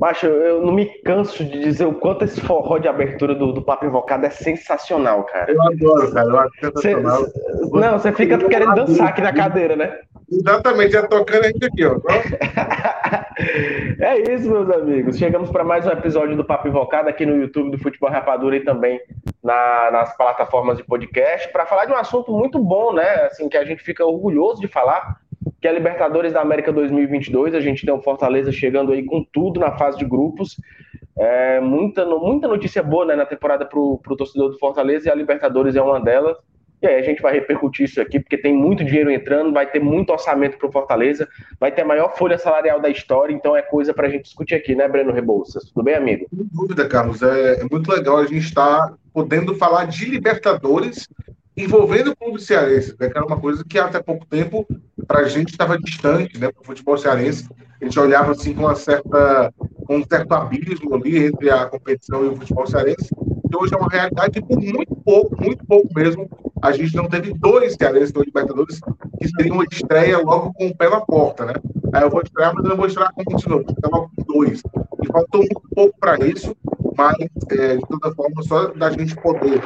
Macho, eu não me canso de dizer o quanto esse forró de abertura do, do Papo Invocado é sensacional, cara. Eu adoro, cara. Eu acho sensacional. Cê, não, você fica querendo dançar aqui na cadeira, né? Exatamente, já tocando a gente aqui, ó. é isso, meus amigos. Chegamos para mais um episódio do Papo Invocado aqui no YouTube do Futebol Rapadura e também na, nas plataformas de podcast para falar de um assunto muito bom, né? Assim, que a gente fica orgulhoso de falar, que é a Libertadores da América 2022. A gente tem o Fortaleza chegando aí com tudo na fase de grupos. É, muita, muita notícia boa né, na temporada para o torcedor do Fortaleza e a Libertadores é uma delas. E aí a gente vai repercutir isso aqui, porque tem muito dinheiro entrando, vai ter muito orçamento para o Fortaleza, vai ter a maior folha salarial da história, então é coisa para a gente discutir aqui, né, Breno Rebouças? Tudo bem, amigo? Sem dúvida, Carlos. É, é muito legal a gente estar tá podendo falar de Libertadores envolvendo o clube cearense, né, que era uma coisa que até pouco tempo para a gente estava distante, né, para o futebol cearense. A gente olhava assim com uma certa, com um certo abismo ali entre a competição e o futebol cearense. E hoje é uma realidade que por muito pouco, muito pouco mesmo, a gente não teve dois cearenses no Libertadores que seriam uma estreia logo com o pé na porta, né? Aí eu vou estrear, mas eu não vou estrear com de novo, estava com dois. E faltou muito pouco para isso, mas é, de toda forma, só da gente poder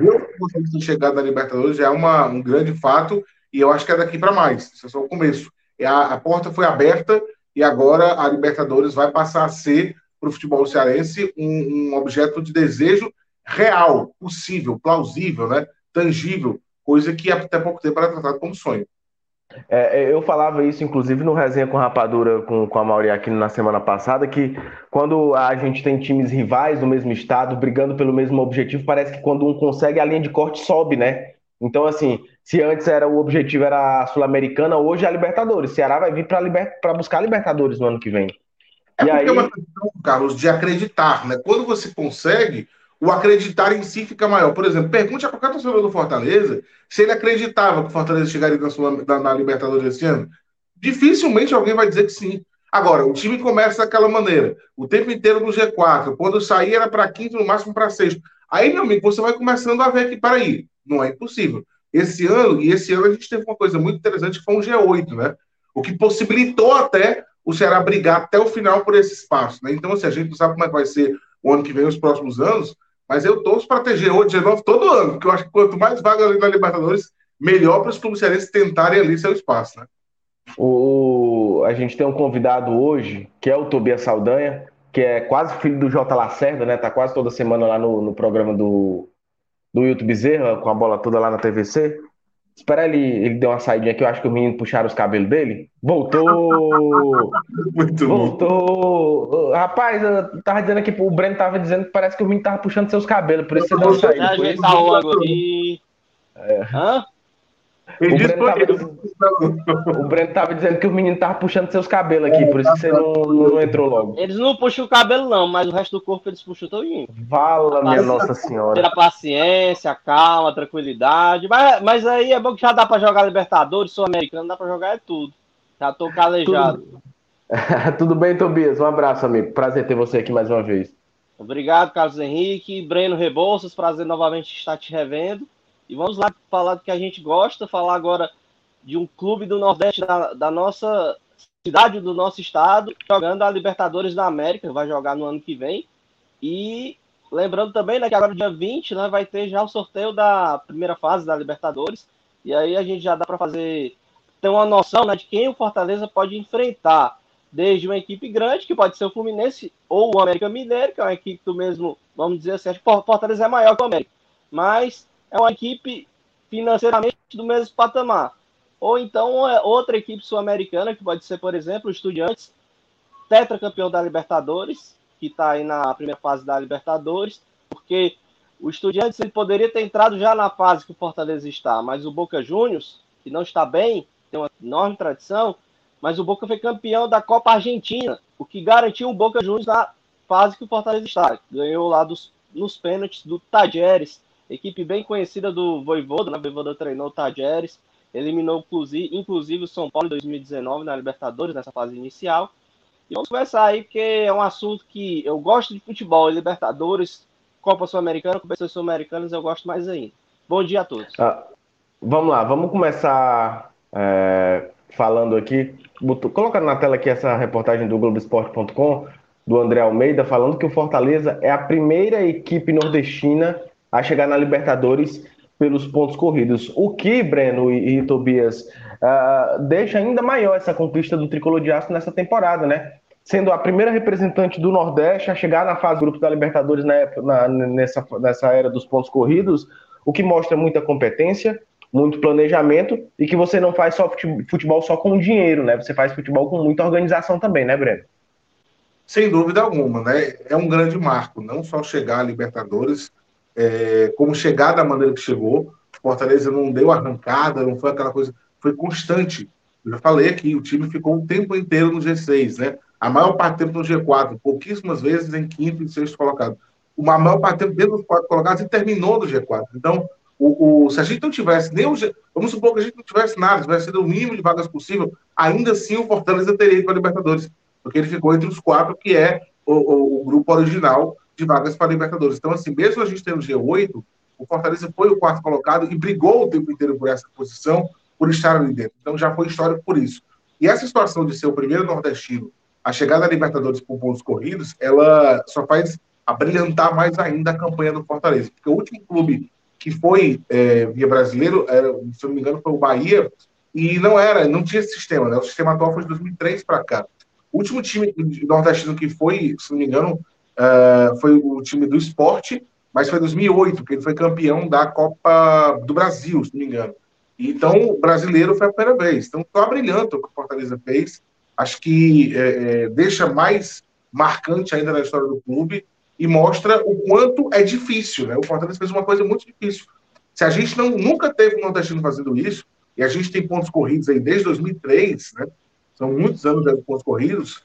ver o que chegar na Libertadores já é uma, um grande fato, e eu acho que é daqui para mais, isso é só o começo. É a, a porta foi aberta e agora a Libertadores vai passar a ser para o futebol cearense um, um objeto de desejo real, possível, plausível, né? tangível, coisa que até pouco tempo era tratado como sonho. É, é, eu falava isso, inclusive, no Resenha com Rapadura com, com a Mauri aqui na semana passada, que quando a gente tem times rivais do mesmo estado, brigando pelo mesmo objetivo, parece que quando um consegue, a linha de corte sobe, né? Então, assim, se antes era o objetivo era a Sul-Americana, hoje é a Libertadores. Ceará vai vir para liber... buscar a Libertadores no ano que vem. É e aí... é uma questão, Carlos, de acreditar, né? Quando você consegue, o acreditar em si fica maior. Por exemplo, pergunte a qualquer torcedor do Fortaleza se ele acreditava que o Fortaleza chegaria na, sua, na, na Libertadores esse ano. Dificilmente alguém vai dizer que sim. Agora, o time começa daquela maneira, o tempo inteiro no G4, quando sair era para quinto, no máximo para sexto. Aí, meu amigo, você vai começando a ver que, para aí, não é impossível. Esse ano, e esse ano a gente teve uma coisa muito interessante que foi um G8, né? O que possibilitou até o Ceará brigar até o final por esse espaço, né? Então, assim, a gente não sabe como é que vai ser o ano que vem, os próximos anos, mas eu torço para ter G8, G9 todo ano, porque eu acho que quanto mais vaga ali na Libertadores, melhor para os clubes cearenses tentarem ali seu espaço, né? O, a gente tem um convidado hoje, que é o Tobias Saldanha, que é quase filho do J. Lacerda, né? Tá quase toda semana lá no, no programa do, do YouTube Bezerra, com a bola toda lá na TVC. Espera ele, ele deu uma saidinha aqui, eu acho que o menino puxaram os cabelos dele. Voltou! Muito Voltou! Bom. Rapaz, eu tava dizendo aqui, o Breno tava dizendo que parece que o menino tava puxando seus cabelos, por isso você deu uma saída. Tá logo ali. É. Hã? O Breno, tava, o Breno tava dizendo que o menino tava puxando seus cabelos aqui, por isso que você não, não entrou logo. Eles não puxam o cabelo, não, mas o resto do corpo eles puxam todinho. Vala, minha Nossa Senhora. Ter a paciência, a calma, a tranquilidade. Mas, mas aí é bom que já dá pra jogar Libertadores, Sul-Americano, dá pra jogar é tudo. Já tô calejado. Tudo... tudo bem, Tobias? Um abraço, amigo. Prazer ter você aqui mais uma vez. Obrigado, Carlos Henrique. Breno Rebouças, prazer novamente estar te revendo. E vamos lá falar do que a gente gosta, falar agora de um clube do Nordeste da, da nossa cidade, do nosso estado, jogando a Libertadores da América, vai jogar no ano que vem. E lembrando também né, que agora, dia 20, né, vai ter já o sorteio da primeira fase da Libertadores. E aí a gente já dá para fazer, ter uma noção né, de quem o Fortaleza pode enfrentar. Desde uma equipe grande, que pode ser o Fluminense, ou o América Mineiro, que é uma equipe do mesmo, vamos dizer assim, o Fortaleza é maior que o América. Mas é uma equipe financeiramente do mesmo patamar. Ou então é outra equipe sul-americana, que pode ser, por exemplo, o Estudiantes, tetracampeão da Libertadores, que está aí na primeira fase da Libertadores, porque o Estudiantes ele poderia ter entrado já na fase que o Fortaleza está, mas o Boca Juniors, que não está bem, tem uma enorme tradição, mas o Boca foi campeão da Copa Argentina, o que garantiu o Boca Juniors na fase que o Fortaleza está. Ganhou lá dos, nos pênaltis do Tajeres, equipe bem conhecida do Voivoda, né? Voivoda treinou o Tajeres, eliminou inclusive, o São Paulo em 2019 na Libertadores, nessa fase inicial. E vamos conversar aí, porque é um assunto que eu gosto de futebol, Libertadores, Copa Sul-Americana, competições sul-americanas eu gosto mais ainda. Bom dia a todos. Ah, vamos lá, vamos começar é, falando aqui, colocando na tela aqui essa reportagem do Globoesporte.com, do André Almeida falando que o Fortaleza é a primeira equipe nordestina a chegar na Libertadores pelos pontos corridos. O que, Breno e, e Tobias, uh, deixa ainda maior essa conquista do Tricolor de Aço nessa temporada, né? Sendo a primeira representante do Nordeste a chegar na fase grupo da Libertadores na, na, nessa, nessa era dos pontos corridos, o que mostra muita competência, muito planejamento e que você não faz só futebol só com dinheiro, né? Você faz futebol com muita organização também, né, Breno? Sem dúvida alguma, né? É um grande marco, não só chegar à Libertadores, é, como chegar da maneira que chegou. Fortaleza não deu arrancada, não foi aquela coisa, foi constante. Eu já falei aqui, o time ficou o tempo inteiro no G6, né? A maior parte do tempo no G4, pouquíssimas vezes em quinto e sexto colocado. Uma maior parte do tempo dentro dos quatro colocados e terminou no G4. Então, o, o, se a gente não tivesse nem o, vamos supor que a gente não tivesse nada, tivesse sido o mínimo de vagas possível, ainda assim o Fortaleza teria ido para a Libertadores porque ele ficou entre os quatro, que é o, o, o grupo original de vagas para a Libertadores. Então, assim, mesmo a gente tendo G8, o Fortaleza foi o quarto colocado e brigou o tempo inteiro por essa posição, por estar ali dentro. Então, já foi histórico por isso. E essa situação de ser o primeiro nordestino a chegar na Libertadores por pontos corridos, ela só faz abrilhantar mais ainda a campanha do Fortaleza. Porque o último clube que foi é, via brasileiro, era, se não me engano, foi o Bahia, e não era, não tinha esse sistema, né? O sistema atual foi de 2003 para cá. O último time nordestino que foi, se não me engano, uh, foi o time do esporte, mas foi 2008, que ele foi campeão da Copa do Brasil, se não me engano. Então, o brasileiro foi a primeira vez. Então, está brilhante o que o Fortaleza fez. Acho que é, é, deixa mais marcante ainda na história do clube e mostra o quanto é difícil. Né? O Fortaleza fez uma coisa muito difícil. Se a gente não, nunca teve um nordestino fazendo isso, e a gente tem pontos corridos aí desde 2003, né? são muitos anos de pontos corridos,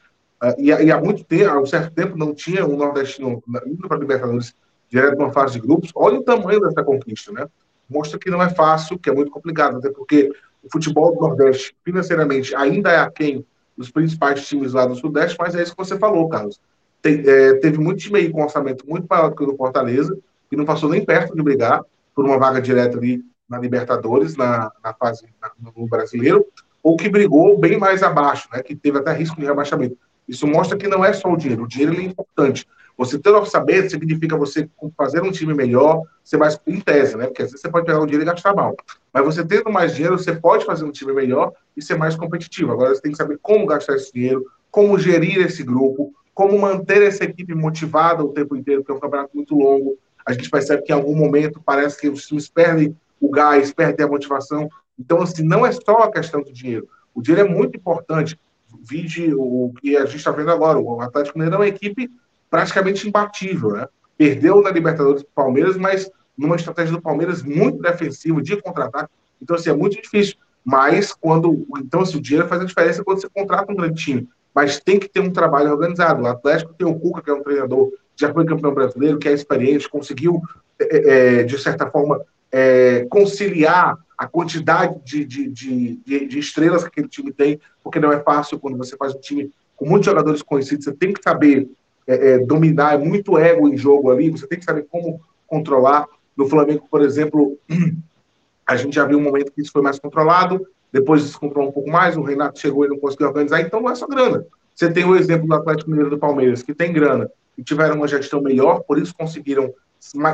e, e, há muito tempo, há um certo tempo, não tinha um nordestino indo para a Libertadores direto numa fase de grupos. Olha o tamanho dessa conquista, né? Mostra que não é fácil, que é muito complicado, até porque o futebol do Nordeste, financeiramente, ainda é aquém dos principais times lá do Sudeste, mas é isso que você falou, Carlos. Tem, é, teve muito time aí com orçamento muito maior do que o do Fortaleza, e não passou nem perto de brigar por uma vaga direta ali na Libertadores, na, na fase na, no brasileiro, ou que brigou bem mais abaixo, né, que teve até risco de rebaixamento. Isso mostra que não é só o dinheiro, o dinheiro é importante. Você ter orçamento significa você fazer um time melhor, ser mais em tese, né? Porque às vezes você pode pegar o dinheiro e gastar mal. Mas você tendo mais dinheiro, você pode fazer um time melhor e ser mais competitivo. Agora você tem que saber como gastar esse dinheiro, como gerir esse grupo, como manter essa equipe motivada o tempo inteiro, porque é um campeonato muito longo. A gente percebe que em algum momento parece que os times perdem o gás, perdem a motivação. Então, assim, não é só a questão do dinheiro. O dinheiro é muito importante. Vide o que a gente está vendo agora. O Atlético Mineiro é uma equipe praticamente imbatível, né? Perdeu na Libertadores do Palmeiras, mas numa estratégia do Palmeiras muito defensiva, de contra-ataque. Então, assim, é muito difícil. Mas quando. Então, assim, o dinheiro faz a diferença quando você contrata um grande time. Mas tem que ter um trabalho organizado. O Atlético tem o Cuca, que é um treinador, já foi campeão brasileiro, que é experiente, conseguiu, é, é, de certa forma, é, conciliar a quantidade de, de, de, de, estrelas que aquele time tem, porque não é fácil quando você faz um time com muitos jogadores conhecidos, você tem que saber é, é, dominar, é muito ego em jogo ali, você tem que saber como controlar. No Flamengo, por exemplo, a gente já viu um momento que isso foi mais controlado, depois descontrolou um pouco mais, o Renato chegou e não conseguiu organizar, então não é só grana. Você tem o exemplo do Atlético Mineiro do Palmeiras, que tem grana e tiveram uma gestão melhor, por isso conseguiram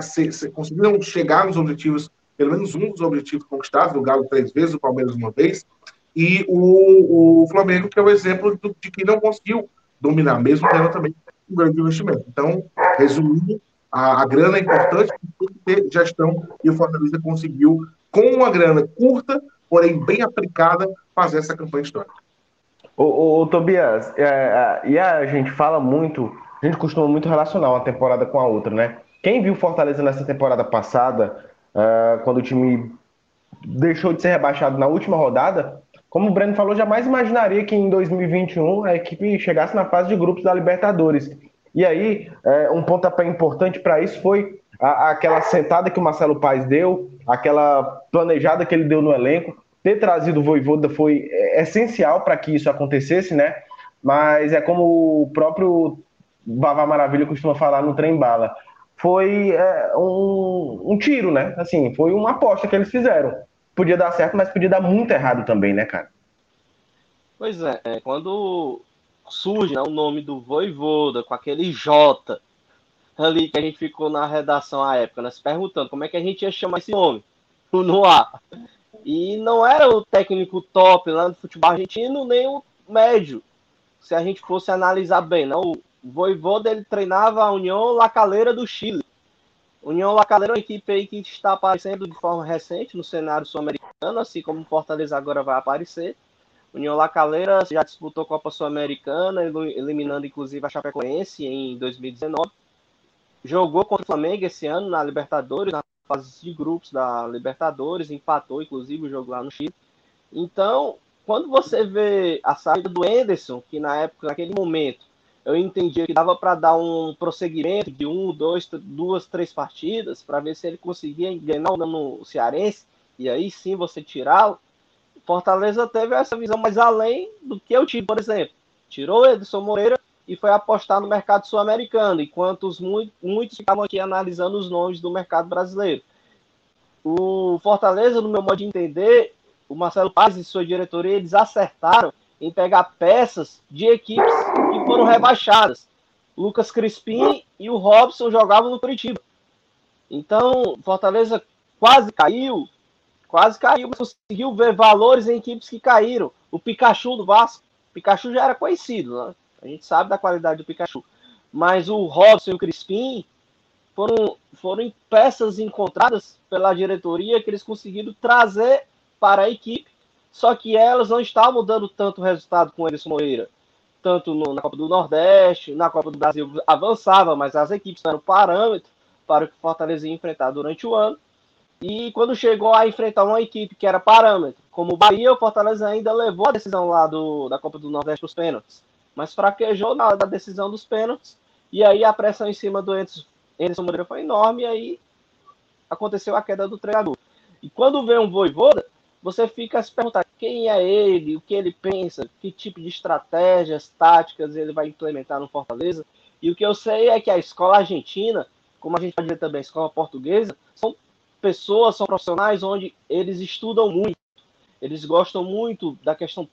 se, se conseguiram chegar nos objetivos, pelo menos um dos objetivos conquistados, o Galo três vezes, o Palmeiras uma vez, e o, o Flamengo, que é o exemplo do, de que não conseguiu dominar, mesmo tendo também um grande investimento. Então, resumindo, a, a grana é importante, tem que ter gestão, e o Fortaleza conseguiu, com uma grana curta, porém bem aplicada, fazer essa campanha histórica. Ô, ô, ô Tobias, é, é, e a gente fala muito, a gente costuma muito relacionar uma temporada com a outra, né? Quem viu Fortaleza nessa temporada passada, uh, quando o time deixou de ser rebaixado na última rodada, como o Breno falou, jamais imaginaria que em 2021 a equipe chegasse na fase de grupos da Libertadores. E aí, uh, um pontapé importante para isso foi a, aquela sentada que o Marcelo Paes deu, aquela planejada que ele deu no elenco. Ter trazido o Voivoda foi é, essencial para que isso acontecesse, né? Mas é como o próprio Vavá Maravilha costuma falar no trem bala foi é, um, um, tiro, né? Assim, foi uma aposta que eles fizeram. Podia dar certo, mas podia dar muito errado também, né, cara? Pois é, é quando surge né, o nome do Voivoda, com aquele J ali que a gente ficou na redação à época, né, se perguntando como é que a gente ia chamar esse nome no ar. E não era o técnico top lá no futebol argentino, nem o médio, se a gente fosse analisar bem. Não, o Voivoda ele treinava a União La Calera do Chile. União La Calera é uma equipe aí que está aparecendo de forma recente no cenário sul-americano, assim como Fortaleza agora vai aparecer. União La Calera já disputou Copa Sul-Americana, eliminando inclusive a Chapecoense em 2019. Jogou contra o Flamengo esse ano na Libertadores, na fase de grupos da Libertadores, empatou inclusive o jogo lá no Chile. Então, quando você vê a saída do Enderson, que na época, naquele momento, eu entendi que dava para dar um prosseguimento de um, dois, duas, três partidas para ver se ele conseguia ganhar no Cearense e aí sim você tirá-lo. Fortaleza teve essa visão mais além do que eu tive, por exemplo. Tirou Edson Moreira e foi apostar no mercado sul-americano, enquanto os, muitos ficavam aqui analisando os nomes do mercado brasileiro. O Fortaleza, no meu modo de entender, o Marcelo Paz e sua diretoria, eles acertaram em pegar peças de equipes que foram rebaixadas. Lucas Crispim e o Robson jogavam no Curitiba. Então, Fortaleza quase caiu, quase caiu, mas conseguiu ver valores em equipes que caíram. O Pikachu do Vasco, o Pikachu já era conhecido, né? A gente sabe da qualidade do Pikachu. Mas o Robson e o Crispim foram, foram peças encontradas pela diretoria que eles conseguiram trazer para a equipe só que elas não estavam dando tanto resultado com o Moreira. Tanto no, na Copa do Nordeste, na Copa do Brasil avançava, mas as equipes eram parâmetro para o que Fortaleza ia enfrentar durante o ano. E quando chegou a enfrentar uma equipe que era parâmetro, como o Bahia, o Fortaleza ainda levou a decisão lá do, da Copa do Nordeste para os pênaltis. Mas fraquejou na da decisão dos pênaltis. E aí a pressão em cima do Anderson Moreira foi enorme. E aí aconteceu a queda do treinador. E quando vem um Voivoda, você fica se perguntar quem é ele, o que ele pensa, que tipo de estratégias, táticas ele vai implementar no Fortaleza. E o que eu sei é que a escola argentina, como a gente pode ver também a escola portuguesa, são pessoas, são profissionais onde eles estudam muito, eles gostam muito da questão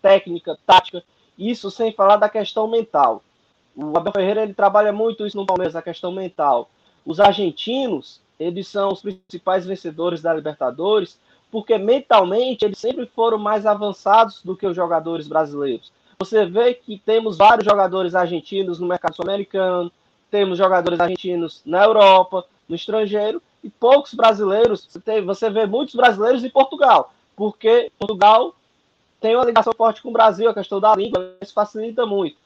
técnica, tática, isso sem falar da questão mental. O Abel Ferreira ele trabalha muito isso no Palmeiras, a questão mental. Os argentinos, eles são os principais vencedores da Libertadores, porque mentalmente eles sempre foram mais avançados do que os jogadores brasileiros. Você vê que temos vários jogadores argentinos no mercado sul-americano, temos jogadores argentinos na Europa, no estrangeiro, e poucos brasileiros. Você, tem, você vê muitos brasileiros em Portugal, porque Portugal tem uma ligação forte com o Brasil, a questão da língua, isso facilita muito.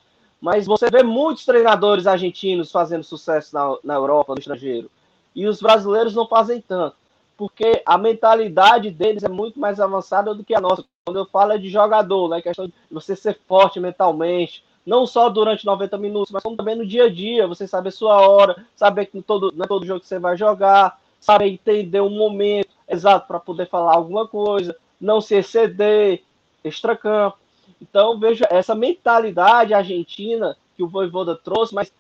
Mas você vê muitos treinadores argentinos fazendo sucesso na, na Europa, no estrangeiro. E os brasileiros não fazem tanto porque a mentalidade deles é muito mais avançada do que a nossa. Quando eu falo é de jogador, né? questão de você ser forte mentalmente, não só durante 90 minutos, mas também no dia a dia, você saber sua hora, saber que todo, não é todo jogo que você vai jogar, saber entender o momento exato para poder falar alguma coisa, não se exceder, extracampo. Então, veja essa mentalidade argentina que o Voivoda trouxe, mas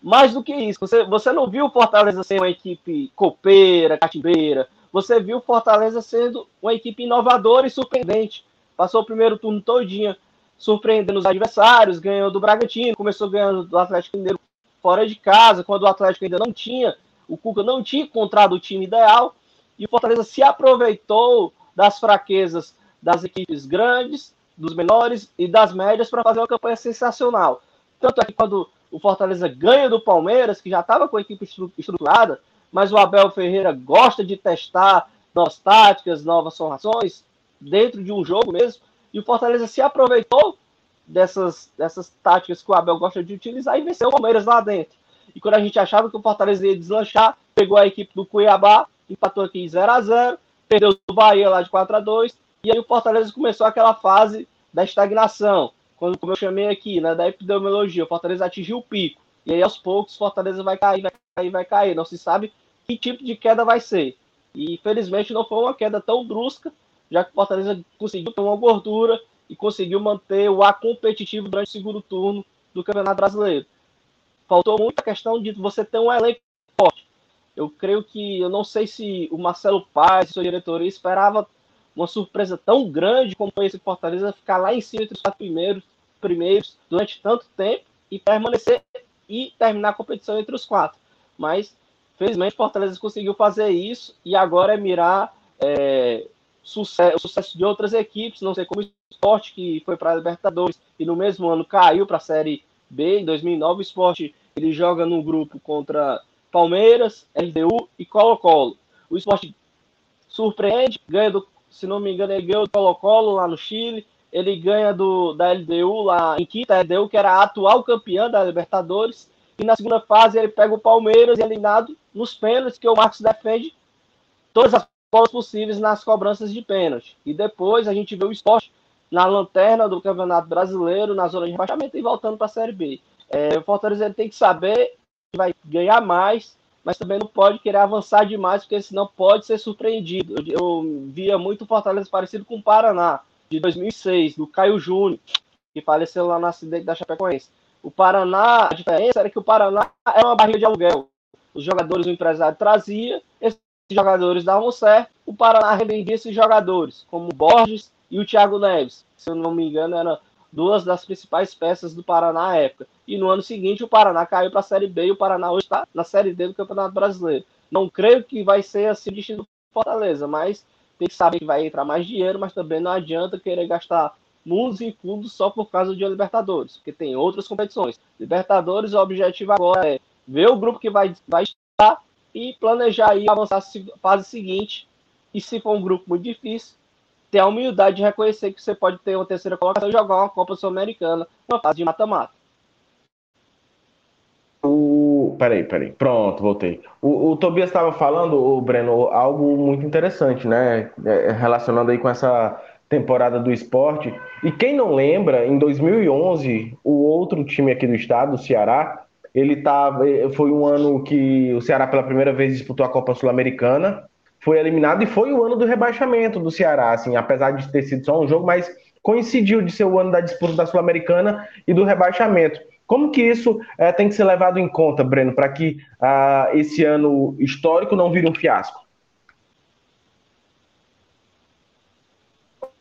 mais do que isso, você, você não viu o Fortaleza ser uma equipe copeira, catimbeira, você viu Fortaleza sendo uma equipe inovadora e surpreendente. Passou o primeiro turno todinho surpreendendo os adversários, ganhou do Bragantino, começou ganhando do Atlético Mineiro fora de casa, quando o Atlético ainda não tinha, o Cuca não tinha encontrado o time ideal, e o Fortaleza se aproveitou das fraquezas das equipes grandes, dos menores e das médias para fazer uma campanha sensacional. Tanto é que quando o Fortaleza ganha do Palmeiras, que já estava com a equipe estruturada, mas o Abel Ferreira gosta de testar novas táticas, novas formações dentro de um jogo mesmo. E o Fortaleza se aproveitou dessas, dessas táticas que o Abel gosta de utilizar e venceu o Palmeiras lá dentro. E quando a gente achava que o Fortaleza ia deslanchar, pegou a equipe do Cuiabá, empatou aqui 0 a 0 perdeu o Bahia lá de 4 a 2 e aí o Fortaleza começou aquela fase da estagnação. Quando, como eu chamei aqui, né, da epidemiologia, o Fortaleza atingiu o pico. E aí, aos poucos, Fortaleza vai cair, vai cair, vai cair. Não se sabe que tipo de queda vai ser. E, felizmente, não foi uma queda tão brusca, já que Fortaleza conseguiu ter uma gordura e conseguiu manter o ar competitivo durante o segundo turno do Campeonato Brasileiro. Faltou muita questão de você ter um elenco forte. Eu creio que, eu não sei se o Marcelo Paz, sua diretoria, esperava uma surpresa tão grande como esse Fortaleza ficar lá em cima entre os quatro primeiros primeiros durante tanto tempo e permanecer e terminar a competição entre os quatro. Mas, felizmente, Fortaleza conseguiu fazer isso e agora é mirar é, sucesso, o sucesso de outras equipes, não sei como o esporte, que foi para a Libertadores e no mesmo ano caiu para a Série B, em 2009. O esporte ele joga no grupo contra Palmeiras, LDU e Colo-Colo. O esporte surpreende, ganha do, se não me engano, ele ganhou do Colo-Colo lá no Chile, ele ganha do, da LDU lá em Quita, a LDU que era a atual campeã da Libertadores, e na segunda fase ele pega o Palmeiras eliminado nos pênaltis, que o Marcos defende todas as bolas possíveis nas cobranças de pênalti. E depois a gente vê o esporte na lanterna do Campeonato Brasileiro, na zona de rebaixamento e voltando para a Série B. É, o Fortaleza ele tem que saber que vai ganhar mais, mas também não pode querer avançar demais, porque senão pode ser surpreendido. Eu, eu via muito Fortaleza parecido com o Paraná, de 2006, do Caio Júnior, que faleceu lá no acidente da Chapecoense. O Paraná, a diferença era que o Paraná era uma barriga de aluguel. Os jogadores o empresário trazia, esses jogadores davam certo, o Paraná revendia esses jogadores, como o Borges e o Thiago Neves. Se eu não me engano, eram duas das principais peças do Paraná época. E no ano seguinte o Paraná caiu para a Série B e o Paraná hoje está na Série D do Campeonato Brasileiro. Não creio que vai ser assim o destino do Fortaleza, mas tem que saber que vai entrar mais dinheiro, mas também não adianta querer gastar mundos fundos só por causa de Libertadores, porque tem outras competições. Libertadores, o objetivo agora é ver o grupo que vai, vai estar e planejar e avançar a fase seguinte. E se for um grupo muito difícil, ter a humildade de reconhecer que você pode ter uma terceira colocação e jogar uma Copa Sul-Americana, uma fase de mata-mata. Peraí, peraí. Pronto, voltei. O, o Tobias estava falando, o Breno, algo muito interessante, né? É, relacionando aí com essa temporada do esporte. E quem não lembra, em 2011, o outro time aqui do estado, o Ceará, ele tava, foi um ano que o Ceará pela primeira vez disputou a Copa Sul-Americana, foi eliminado e foi o ano do rebaixamento do Ceará, assim, apesar de ter sido só um jogo, mas coincidiu de ser o ano da disputa da Sul-Americana e do rebaixamento. Como que isso é, tem que ser levado em conta, Breno, para que uh, esse ano histórico não vire um fiasco?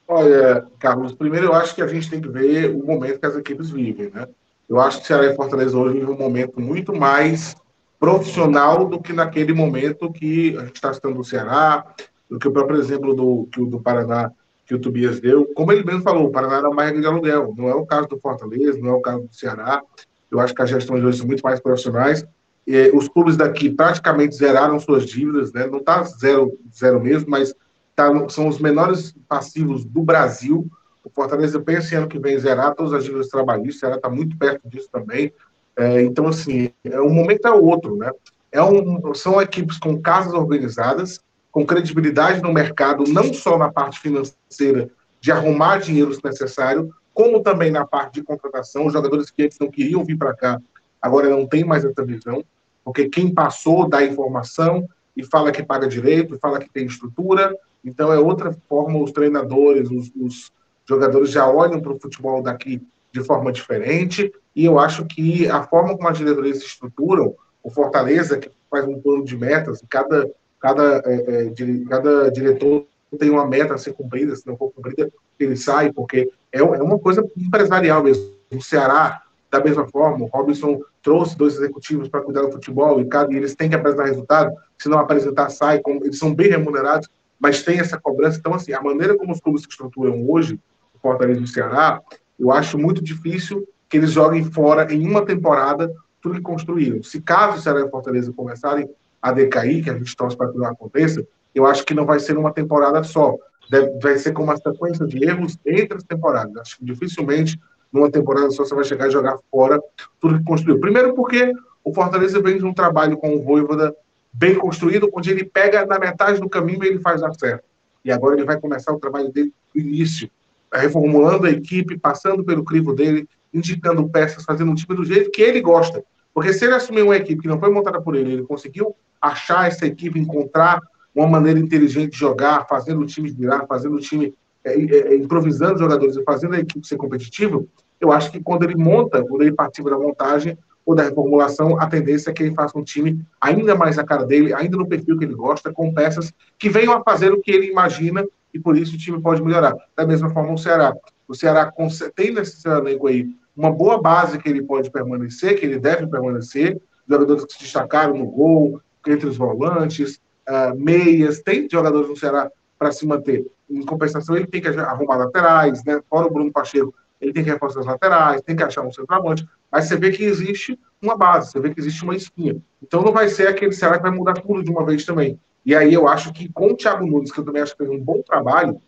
Olha, Carlos, primeiro eu acho que a gente tem que ver o momento que as equipes vivem, né? Eu acho que o Ceará e Fortaleza hoje vivem um momento muito mais profissional do que naquele momento que a gente está citando do Ceará, do que o próprio exemplo do, do Paraná que o Tobias deu. Como ele mesmo falou, o Paraná era uma regra de aluguel. Não é o caso do Fortaleza, não é o caso do Ceará. Eu acho que as gestões hoje são muito mais profissionais. E, os clubes daqui praticamente zeraram suas dívidas, né? não está zero, zero mesmo, mas tá, são os menores passivos do Brasil. O Fortaleza pensa em ano que vem zerar todas as dívidas trabalhistas, o Ceará está muito perto disso também. É, então, assim, é, um momento é o outro, né? É um, são equipes com casas organizadas, com credibilidade no mercado, não só na parte financeira de arrumar dinheiro se necessário, como também na parte de contratação. Os jogadores que antes não queriam vir para cá, agora não tem mais essa visão, porque quem passou dá informação e fala que paga direito, fala que tem estrutura. Então é outra forma, os treinadores, os, os jogadores já olham para o futebol daqui de forma diferente. E eu acho que a forma como as diretorias se estruturam, o Fortaleza, que faz um plano de metas, cada cada, é, é, cada diretor tem uma meta a ser cumprida, se não for cumprida, ele sai, porque é, é uma coisa empresarial mesmo. O Ceará, da mesma forma, o Robinson trouxe dois executivos para cuidar do futebol e, cada, e eles têm que apresentar resultado, se não apresentar, sai, como, eles são bem remunerados, mas tem essa cobrança. Então, assim, a maneira como os clubes se estruturam hoje, o Fortaleza e o Ceará, eu acho muito difícil que eles joguem fora em uma temporada tudo que construíram. Se caso o Ceará e o Fortaleza começarem a decair, que a gente torce para que não aconteça, eu acho que não vai ser uma temporada só. Deve, vai ser com uma sequência de erros entre as temporadas. Acho que dificilmente numa temporada só você vai chegar e jogar fora tudo que construiu. Primeiro porque o Fortaleza vem de um trabalho com o Voivoda bem construído, onde ele pega na metade do caminho e ele faz dar certo. E agora ele vai começar o trabalho dele do início, reformulando a equipe, passando pelo crivo dele, indicando peças, fazendo um time do jeito que ele gosta. Porque se ele assumir uma equipe que não foi montada por ele, ele conseguiu achar essa equipe, encontrar uma maneira inteligente de jogar, fazendo o time virar, fazendo o time, é, é, é, improvisando os jogadores e fazendo a equipe ser competitiva, eu acho que quando ele monta, quando ele participa da montagem ou da reformulação, a tendência é que ele faça um time ainda mais a cara dele, ainda no perfil que ele gosta, com peças que venham a fazer o que ele imagina e por isso o time pode melhorar. Da mesma forma o Ceará. O Ceará tem nesse elenco aí uma boa base que ele pode permanecer, que ele deve permanecer, jogadores que se destacaram no gol, entre os volantes, uh, meias, tem jogadores no Ceará para se manter. Em compensação, ele tem que arrumar laterais, né? Fora o Bruno Pacheco, ele tem que reforçar as laterais, tem que achar um centroavante, mas você vê que existe uma base, você vê que existe uma espinha. Então não vai ser aquele Ceará que vai mudar tudo de uma vez também. E aí eu acho que com o Thiago Nunes, que eu também acho que fez um bom trabalho,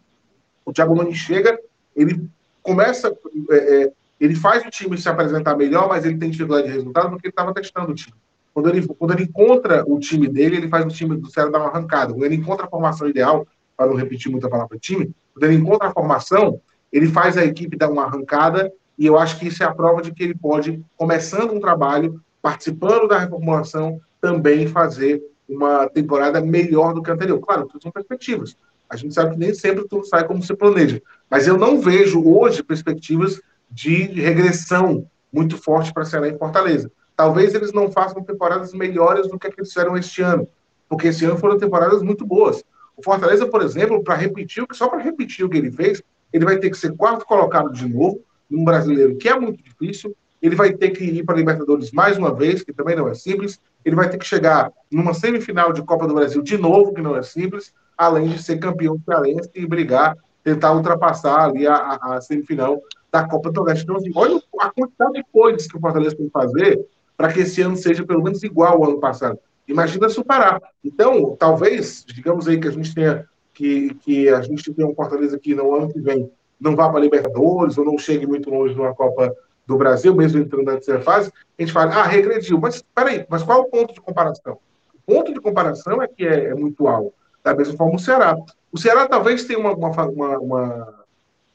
o Thiago Nunes chega, ele começa, é, é, ele faz o time se apresentar melhor, mas ele tem dificuldade de resultado porque ele estava testando o time. Quando ele, quando ele encontra o time dele, ele faz o time do Ceará dar uma arrancada. Quando ele encontra a formação ideal, para não repetir muita palavra time, quando ele encontra a formação, ele faz a equipe dar uma arrancada, e eu acho que isso é a prova de que ele pode, começando um trabalho, participando da reformulação, também fazer uma temporada melhor do que a anterior. Claro, tudo são perspectivas. A gente sabe que nem sempre tudo sai como se planeja. Mas eu não vejo hoje perspectivas de regressão muito forte para Ceará e Fortaleza. Talvez eles não façam temporadas melhores do que, a que eles fizeram este ano, porque esse ano foram temporadas muito boas. O Fortaleza, por exemplo, para repetir, só para repetir o que ele fez, ele vai ter que ser quarto colocado de novo, num brasileiro que é muito difícil. Ele vai ter que ir para a Libertadores mais uma vez, que também não é simples. Ele vai ter que chegar numa semifinal de Copa do Brasil de novo, que não é simples, além de ser campeão cearense e brigar, tentar ultrapassar ali a, a, a semifinal da Copa do Nordeste. Então, assim, olha a quantidade de coisas que o Fortaleza tem que fazer para que esse ano seja pelo menos igual ao ano passado. Imagina superar. Então, talvez, digamos aí que a gente tenha que, que a gente tenha um Fortaleza que no ano que vem não vá para Libertadores ou não chegue muito longe numa Copa do Brasil, mesmo entrando na terceira fase, a gente fala, ah, regrediu. Mas peraí, mas qual é o ponto de comparação? O ponto de comparação é que é, é muito alto. Da mesma forma o Ceará. O Ceará talvez tenha uma, uma, uma,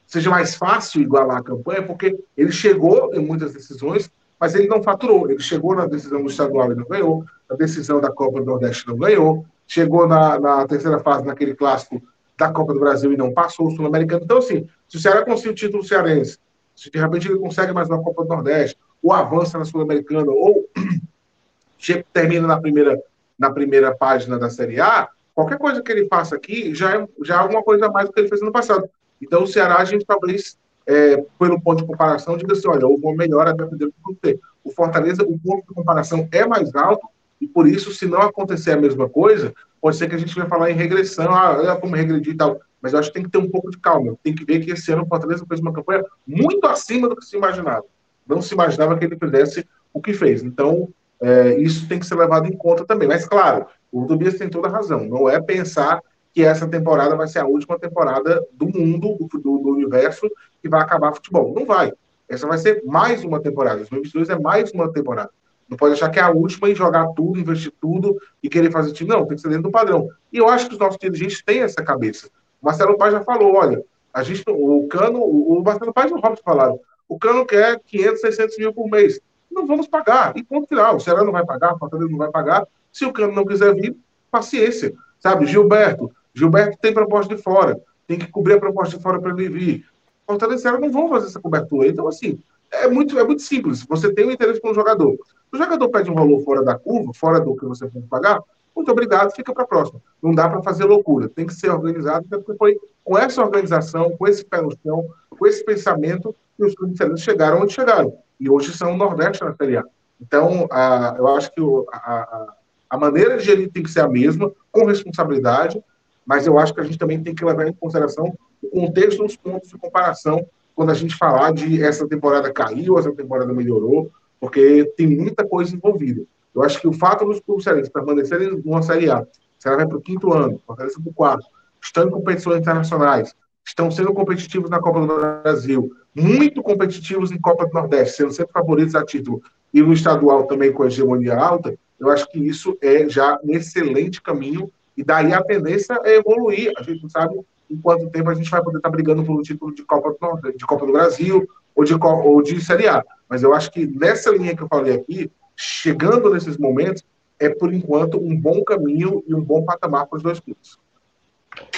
seja mais fácil igualar a campanha, porque ele chegou em muitas decisões, mas ele não faturou. Ele chegou na decisão do estadual e não ganhou, na decisão da Copa do Nordeste não ganhou, chegou na, na terceira fase, naquele clássico da Copa do Brasil e não passou o Sul-Americano. Então, assim, se o Ceará conseguir o título cearense, se de repente ele consegue mais uma Copa do Nordeste, ou avança na Sul-Americana, ou termina na primeira, na primeira página da Série A, qualquer coisa que ele faça aqui já é, já é alguma coisa a mais do que ele fez no passado. Então, o Ceará, a gente talvez, é, pelo ponto de comparação, diga assim: olha, houve uma melhora dependendo do ter. O Fortaleza, o ponto de comparação é mais alto, e por isso, se não acontecer a mesma coisa, pode ser que a gente vai falar em regressão, ah, como regredir e tal. Mas eu acho que tem que ter um pouco de calma. Tem que ver que esse ano o Fortaleza fez uma campanha muito acima do que se imaginava. Não se imaginava que ele fizesse o que fez. Então, é, isso tem que ser levado em conta também. Mas, claro, o Tobias tem toda a razão. Não é pensar que essa temporada vai ser a última temporada do mundo, do, do universo, que vai acabar futebol. Não vai. Essa vai ser mais uma temporada. 2022 é mais uma temporada. Não pode achar que é a última e jogar tudo, investir tudo e querer fazer time. Não, tem que ser dentro do padrão. E eu acho que os nossos dirigentes têm essa cabeça. O Marcelo Paz já falou: olha, a gente, o Cano, o Marcelo Paz e o Robson falaram: o Cano quer 500, 600 mil por mês. Não vamos pagar. E ponto final. O Ceará não vai pagar, o Fortaleza não vai pagar. Se o Cano não quiser vir, paciência. Sabe, Gilberto, Gilberto tem proposta de fora, tem que cobrir a proposta de fora para ele vir. Fortaleza não vão fazer essa cobertura. Então, assim, é muito, é muito simples. Você tem um interesse com o jogador. O jogador pede um valor fora da curva, fora do que você tem que pagar, muito obrigado, fica para a próxima. Não dá para fazer loucura, tem que ser organizado, porque foi com essa organização, com esse pé no chão, com esse pensamento, que os clubes chegaram onde chegaram. E hoje são o Nordeste na Série A. Então, a, eu acho que o, a, a maneira de gerir tem que ser a mesma, com responsabilidade, mas eu acho que a gente também tem que levar em consideração o contexto dos pontos de comparação quando a gente falar de essa temporada caiu, essa temporada melhorou, porque tem muita coisa envolvida. Eu acho que o fato dos clubes cearenses permanecerem numa Série A, Ceará vai para o quinto ano, para o quarto, estão em competições internacionais, estão sendo competitivos na Copa do Brasil, muito competitivos em Copa do Nordeste, sendo sempre favoritos a título, e no estadual também com a hegemonia alta, eu acho que isso é já um excelente caminho e daí a tendência é evoluir. A gente não sabe em quanto tempo a gente vai poder estar brigando pelo título de Copa do, de Copa do Brasil ou de, ou de Série A. Mas eu acho que nessa linha que eu falei aqui, chegando nesses momentos, é por enquanto um bom caminho e um bom patamar para os dois clubes.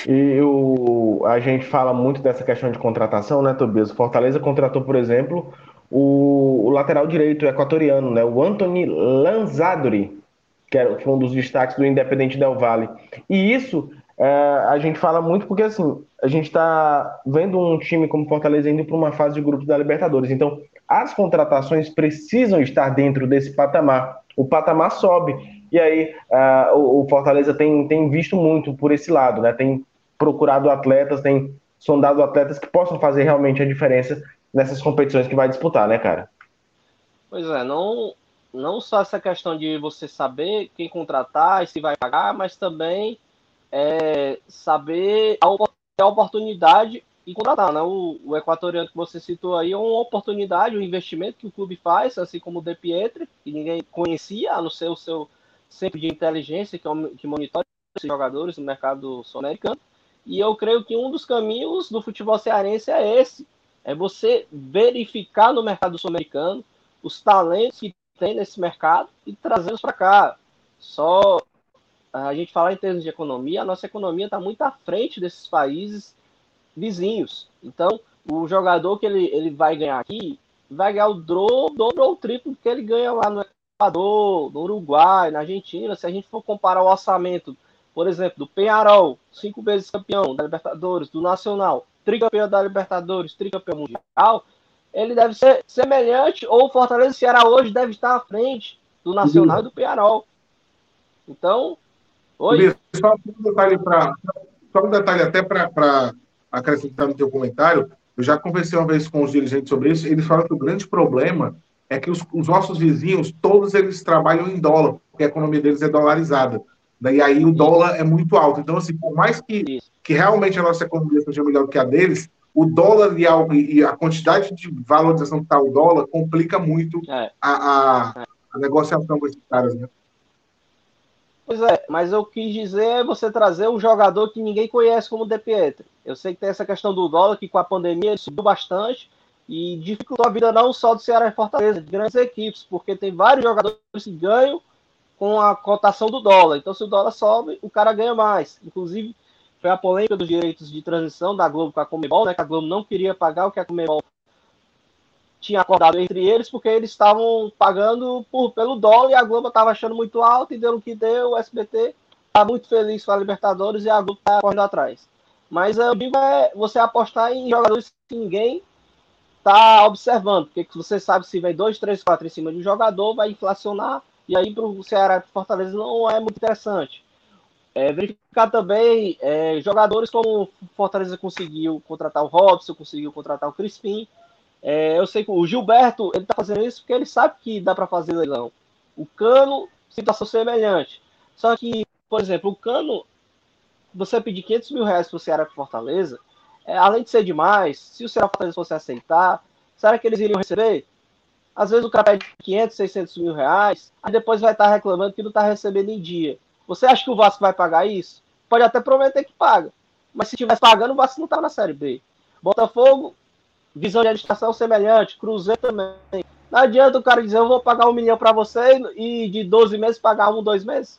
E o, a gente fala muito dessa questão de contratação, né, Tobias? Fortaleza contratou, por exemplo, o, o lateral direito equatoriano, né, o Anthony Lanzadori, que foi um dos destaques do Independente Del Valle. E isso é, a gente fala muito porque assim, a gente está vendo um time como Fortaleza indo para uma fase de grupos da Libertadores. Então, as contratações precisam estar dentro desse patamar. O patamar sobe. E aí uh, o, Fortaleza tem, tem visto muito por esse lado, né? Tem procurado atletas, tem sondado atletas que possam fazer realmente a diferença nessas competições que vai disputar, né, cara? Pois é, não, não só essa questão de você saber quem contratar e se vai pagar, mas também é, saber a oportunidade e contratar, né? O, o, equatoriano que você citou aí é uma oportunidade, um investimento que o clube faz, assim como o De Pietri, que ninguém conhecia, a não ser o seu centro de inteligência que, é que monitora esses jogadores no mercado sul-americano. E eu creio que um dos caminhos do futebol cearense é esse: é você verificar no mercado sul-americano os talentos que tem nesse mercado e trazê-los para cá. Só a gente falar em termos de economia, a nossa economia está muito à frente desses países vizinhos. Então, o jogador que ele, ele vai ganhar aqui vai ganhar o dobro, ou triplo que ele ganha lá no Equador, no Uruguai, na Argentina. Se a gente for comparar o orçamento, por exemplo, do Penharol, cinco vezes campeão da Libertadores, do Nacional, tricampeão da Libertadores, tricampeão mundial, ele deve ser semelhante, ou o Fortaleza Ceará hoje deve estar à frente do Nacional e do Penharol. Então, Oi? Só um detalhe, pra, só um detalhe até para acrescentar no teu comentário. Eu já conversei uma vez com os dirigentes sobre isso. Eles falam que o grande problema é que os, os nossos vizinhos, todos eles trabalham em dólar, porque a economia deles é dolarizada. E aí o dólar é muito alto. Então, assim, por mais que, que realmente a nossa economia seja melhor do que a deles, o dólar e a, e a quantidade de valorização que está o dólar complica muito é. a, a, a negociação com esses caras, né? Pois é, mas eu quis dizer é você trazer um jogador que ninguém conhece como De Pietri. Eu sei que tem essa questão do dólar, que com a pandemia ele subiu bastante e dificultou a vida não só do Ceará e Fortaleza, de grandes equipes, porque tem vários jogadores que ganham com a cotação do dólar. Então, se o dólar sobe, o cara ganha mais. Inclusive, foi a polêmica dos direitos de transição da Globo com a Comebol, né, que a Globo não queria pagar o que a Comebol tinha acordado entre eles, porque eles estavam pagando por, pelo dólar e a Globo estava achando muito alto e deu o que deu. O SBT está muito feliz com a Libertadores e a Globo está correndo atrás. Mas eu digo é você apostar em jogadores que ninguém está observando, porque você sabe se vem dois, três, quatro em cima de um jogador, vai inflacionar, e aí para o Ceará e Fortaleza não é muito interessante. É, verificar também é, jogadores como Fortaleza conseguiu contratar o Robson, conseguiu contratar o Crispim, é, eu sei que o Gilberto ele tá fazendo isso porque ele sabe que dá para fazer leilão. O Cano, situação semelhante. Só que, por exemplo, o Cano, você pedir 500 mil reais para o Ceará Fortaleza, é, além de ser demais, se o Ceará Fortaleza fosse aceitar, será que eles iriam receber? Às vezes o cara pede 500, 600 mil reais, aí depois vai estar tá reclamando que não está recebendo em dia. Você acha que o Vasco vai pagar isso? Pode até prometer que paga. Mas se estivesse pagando, o Vasco não está na Série B. Botafogo visão de administração semelhante, Cruzeiro também. Não adianta o cara dizer, eu vou pagar um milhão para você e de 12 meses pagar um, dois meses.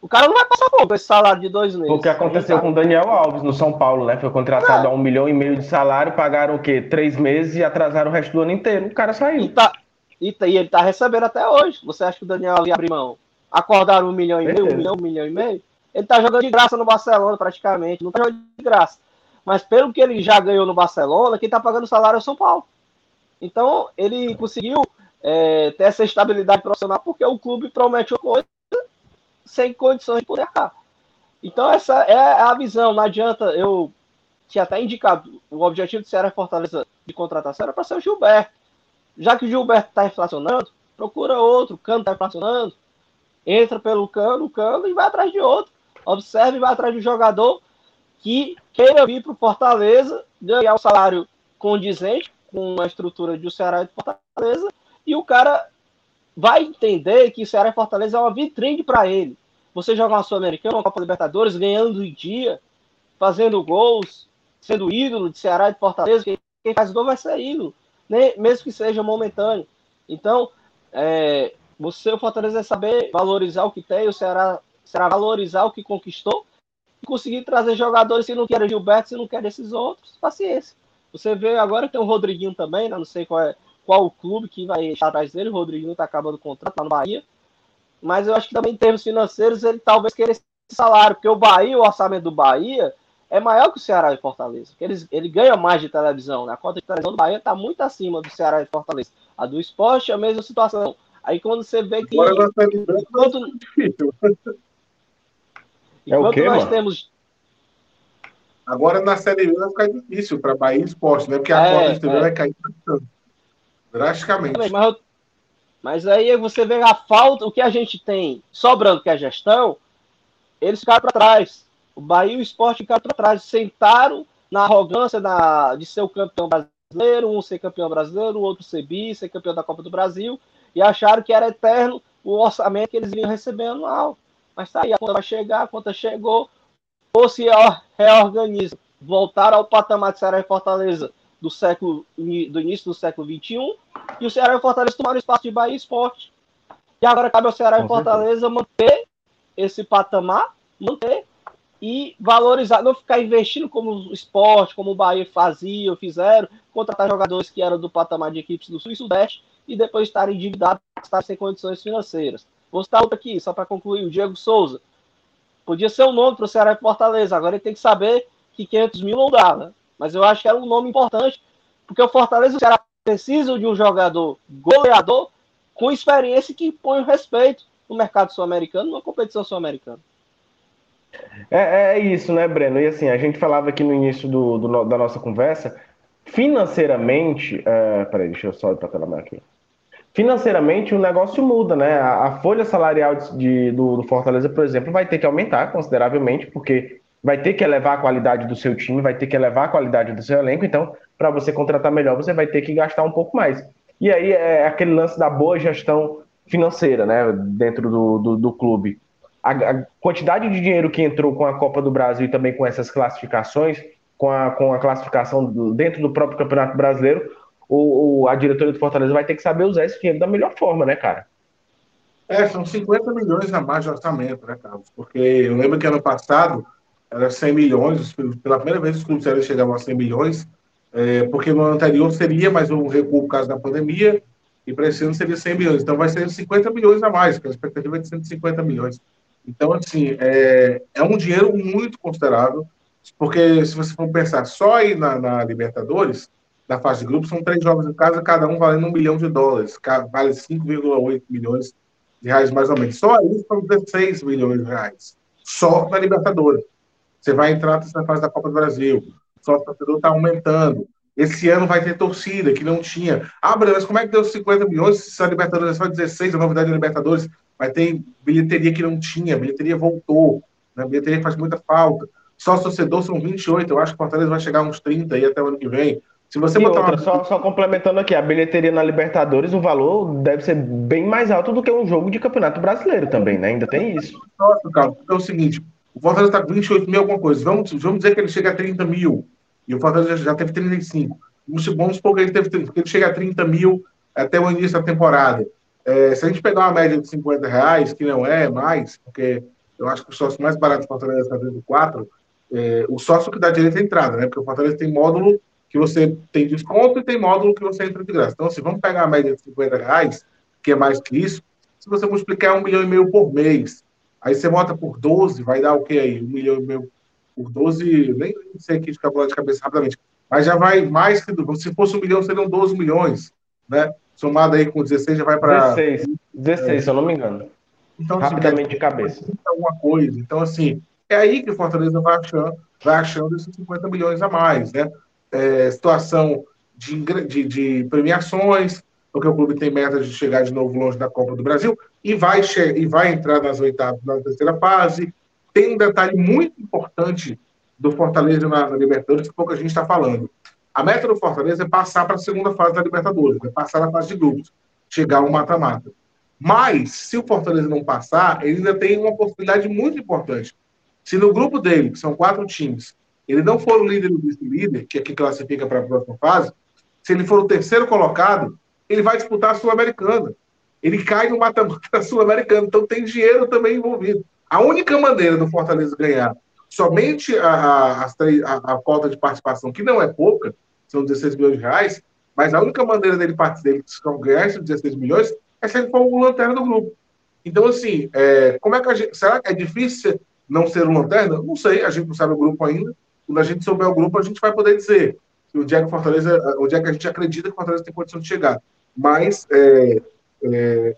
O cara não vai passar com esse salário de dois meses. O que aconteceu com o Daniel Alves no São Paulo, né? Foi contratado não. a um milhão e meio de salário, pagaram o quê? Três meses e atrasaram o resto do ano inteiro. O cara saiu. E, tá, e, tá, e ele tá recebendo até hoje. Você acha que o Daniel ia abrir mão? Acordaram um milhão e meio, um milhão, um milhão e meio? Ele tá jogando de graça no Barcelona, praticamente. Não tá jogando de graça. Mas pelo que ele já ganhou no Barcelona, quem está pagando o salário é o São Paulo. Então, ele conseguiu é, ter essa estabilidade profissional porque o clube promete uma coisa sem condições de poder cá. Então, essa é a visão. Não adianta, eu tinha até indicado, o objetivo do Ceará Fortaleza de contratação era para ser o Gilberto. Já que o Gilberto está inflacionando, procura outro, o Cano está inflacionando, entra pelo Cano, Cano e vai atrás de outro. Observe e vai atrás do jogador que queira vir para o Fortaleza, ganhar um salário condizente com a estrutura de o Ceará e de Fortaleza, e o cara vai entender que o Ceará e Fortaleza é uma vitrine para ele. Você jogar uma Sul-Americana, uma Copa Libertadores, ganhando em dia, fazendo gols, sendo ídolo de Ceará e de Fortaleza, quem, faz gol vai ser ídolo, né? mesmo que seja momentâneo. Então, é, você, o Fortaleza, é saber valorizar o que tem, o Ceará será valorizar o que conquistou conseguir trazer jogadores se não quer Gilberto, se não quer esses outros, paciência. Você vê agora tem o Rodriguinho também, né? não sei qual é qual o clube que vai estar atrás dele, o Rodriguinho está acabando o contrato lá no Bahia. Mas eu acho que também em termos financeiros ele talvez queira salário, porque o Bahia, o orçamento do Bahia é maior que o Ceará e Fortaleza. Eles, ele ganha mais de televisão. Né? A conta de televisão do Bahia está muito acima do Ceará e Fortaleza. A do esporte é a mesma situação. Aí quando você vê que. Agora enquanto, é o quê, nós mano? temos. Agora na Série B vai ficar difícil para Bahia e Esporte, né? Porque a é, cota de TV é. vai cair drasticamente. Mas, eu... mas aí você vê a falta, o que a gente tem sobrando, que é a gestão, eles ficaram para trás. O Bahia e o Esporte ficaram para trás, sentaram na arrogância da, de ser o campeão brasileiro, um ser campeão brasileiro, o outro ser bi, ser campeão da Copa do Brasil, e acharam que era eterno o orçamento que eles vinham recebendo anual. Mas tá aí, a conta vai chegar, a conta chegou, ou se reorganiza, voltar ao patamar de Ceará e Fortaleza do século do início do século XXI, e o Ceará e Fortaleza tomaram espaço de Bahia Esporte. E agora cabe ao Ceará e Fortaleza manter esse patamar, manter e valorizar, não ficar investindo como o esporte, como o Bahia fazia, ou fizeram, contratar jogadores que eram do patamar de equipes do Sul e Sudeste e depois estarem endividados, estar sem condições financeiras. Vou citar outro aqui, só para concluir, o Diego Souza. Podia ser um nome para o Ceará e Fortaleza, agora ele tem que saber que 500 mil não dá, né? Mas eu acho que era um nome importante, porque o Fortaleza e o Ceará precisam de um jogador goleador com experiência que o respeito no mercado sul-americano, numa competição sul-americana. É, é, isso, né, Breno? E assim, a gente falava aqui no início do, do da nossa conversa, financeiramente. É, peraí, deixa eu só ir para a aqui. Financeiramente, o negócio muda, né? A, a folha salarial de, de do, do, Fortaleza, por exemplo, vai ter que aumentar consideravelmente, porque vai ter que elevar a qualidade do seu time, vai ter que elevar a qualidade do seu elenco. Então, para você contratar melhor, você vai ter que gastar um pouco mais. E aí é aquele lance da boa gestão financeira, né? Dentro do, do, do clube a, a, quantidade de dinheiro que entrou com a Copa do Brasil e também com essas classificações, com a, com a classificação dentro do próprio Campeonato Brasileiro, o, o, a diretoria do Fortaleza vai ter que saber usar esse dinheiro da melhor forma, né, cara? É, são 50 milhões a mais de orçamento, né, Carlos? Porque eu lembro que ano passado era 100 milhões, pela primeira vez os clubes chegavam a 100 milhões, é, porque no ano anterior seria mais um recuo por causa da pandemia, e para esse ano seria 100 milhões. Então vai ser 50 milhões a mais, porque a expectativa é de 150 milhões. Então, assim, é, é um dinheiro muito considerável, porque se você for pensar só aí na, na Libertadores, na fase de grupos, são três jogos em casa, cada um valendo um milhão de dólares, vale 5,8 milhões de reais mais ou menos. Só aí são 16 milhões de reais, só na Libertadores. Você vai entrar na fase da Copa do Brasil, só o torcedor está aumentando. Esse ano vai ter torcida, que não tinha. Ah, mas como é que deu 50 milhões se a Libertadores é só 16, a novidade da Libertadores? Mas tem bilheteria que não tinha, bilheteria voltou, né? bilheteria faz muita falta. Só torcedor são 28, eu acho que o Fortaleza vai chegar uns 30 aí até o ano que vem. Se você e botar outra, uma... só, só, complementando aqui, a bilheteria na Libertadores, o valor deve ser bem mais alto do que um jogo de campeonato brasileiro também, né? Ainda tem isso. Nossa, cara, é o seguinte, o Fortaleza está com 28 mil alguma coisa. Vamos, vamos dizer que ele chega a 30 mil. E o Fortaleza já, já teve 35. Vamos, vamos supor que ele, teve, que ele chega a 30 mil até o início da temporada. É, se a gente pegar uma média de 50 reais, que não é mais, porque eu acho que o sócio mais barato do Fortaleza está dentro do 4, é, o sócio que dá direito à entrada, né? Porque o Fortaleza tem módulo que você tem desconto e tem módulo que você entra de graça. Então, se assim, vamos pegar a média de 50 reais, que é mais que isso, se você multiplicar um milhão e meio por mês, aí você bota por 12, vai dar o que aí? Um milhão e meio por 12, nem sei aqui de calcular de cabeça rapidamente, mas já vai mais que. Se fosse um milhão, seriam 12 milhões, né? somado aí com 16 já vai para. 16, 16, é. se eu não me engano. Então, assim, Rapidamente de cabeça. Alguma coisa. Então, assim, é aí que o Fortaleza vai achando, vai achando esses 50 milhões a mais, né? É, situação de, de, de, premiações, porque o clube tem meta de chegar de novo longe da Copa do Brasil e vai, e vai entrar nas oitavas, na terceira fase. Tem um detalhe muito importante do Fortaleza na, Libertadores que pouca gente está falando. A meta do Fortaleza é passar para a segunda fase da Libertadores, é passar na fase de grupos, chegar ao mata-mata. Mas, se o Fortaleza não passar, ele ainda tem uma possibilidade muito importante. Se no grupo dele, que são quatro times, ele não for o líder e o vice-líder, que é que classifica para a próxima fase, se ele for o terceiro colocado, ele vai disputar a Sul-Americana. Ele cai no mata-mata sul-americano. Então tem dinheiro também envolvido. A única maneira do Fortaleza ganhar somente a, a, a, a cota de participação, que não é pouca, são 16 milhões de reais, mas a única maneira dele participar, ganhar esses 16 milhões é se ele for o lanterna do grupo. Então, assim, é, como é que a gente, será que é difícil não ser um lanterna? Não sei, a gente não sabe o grupo ainda. Quando a gente souber o grupo, a gente vai poder dizer onde é que Fortaleza, onde é que a gente acredita que Fortaleza tem condição de chegar. Mas é, é,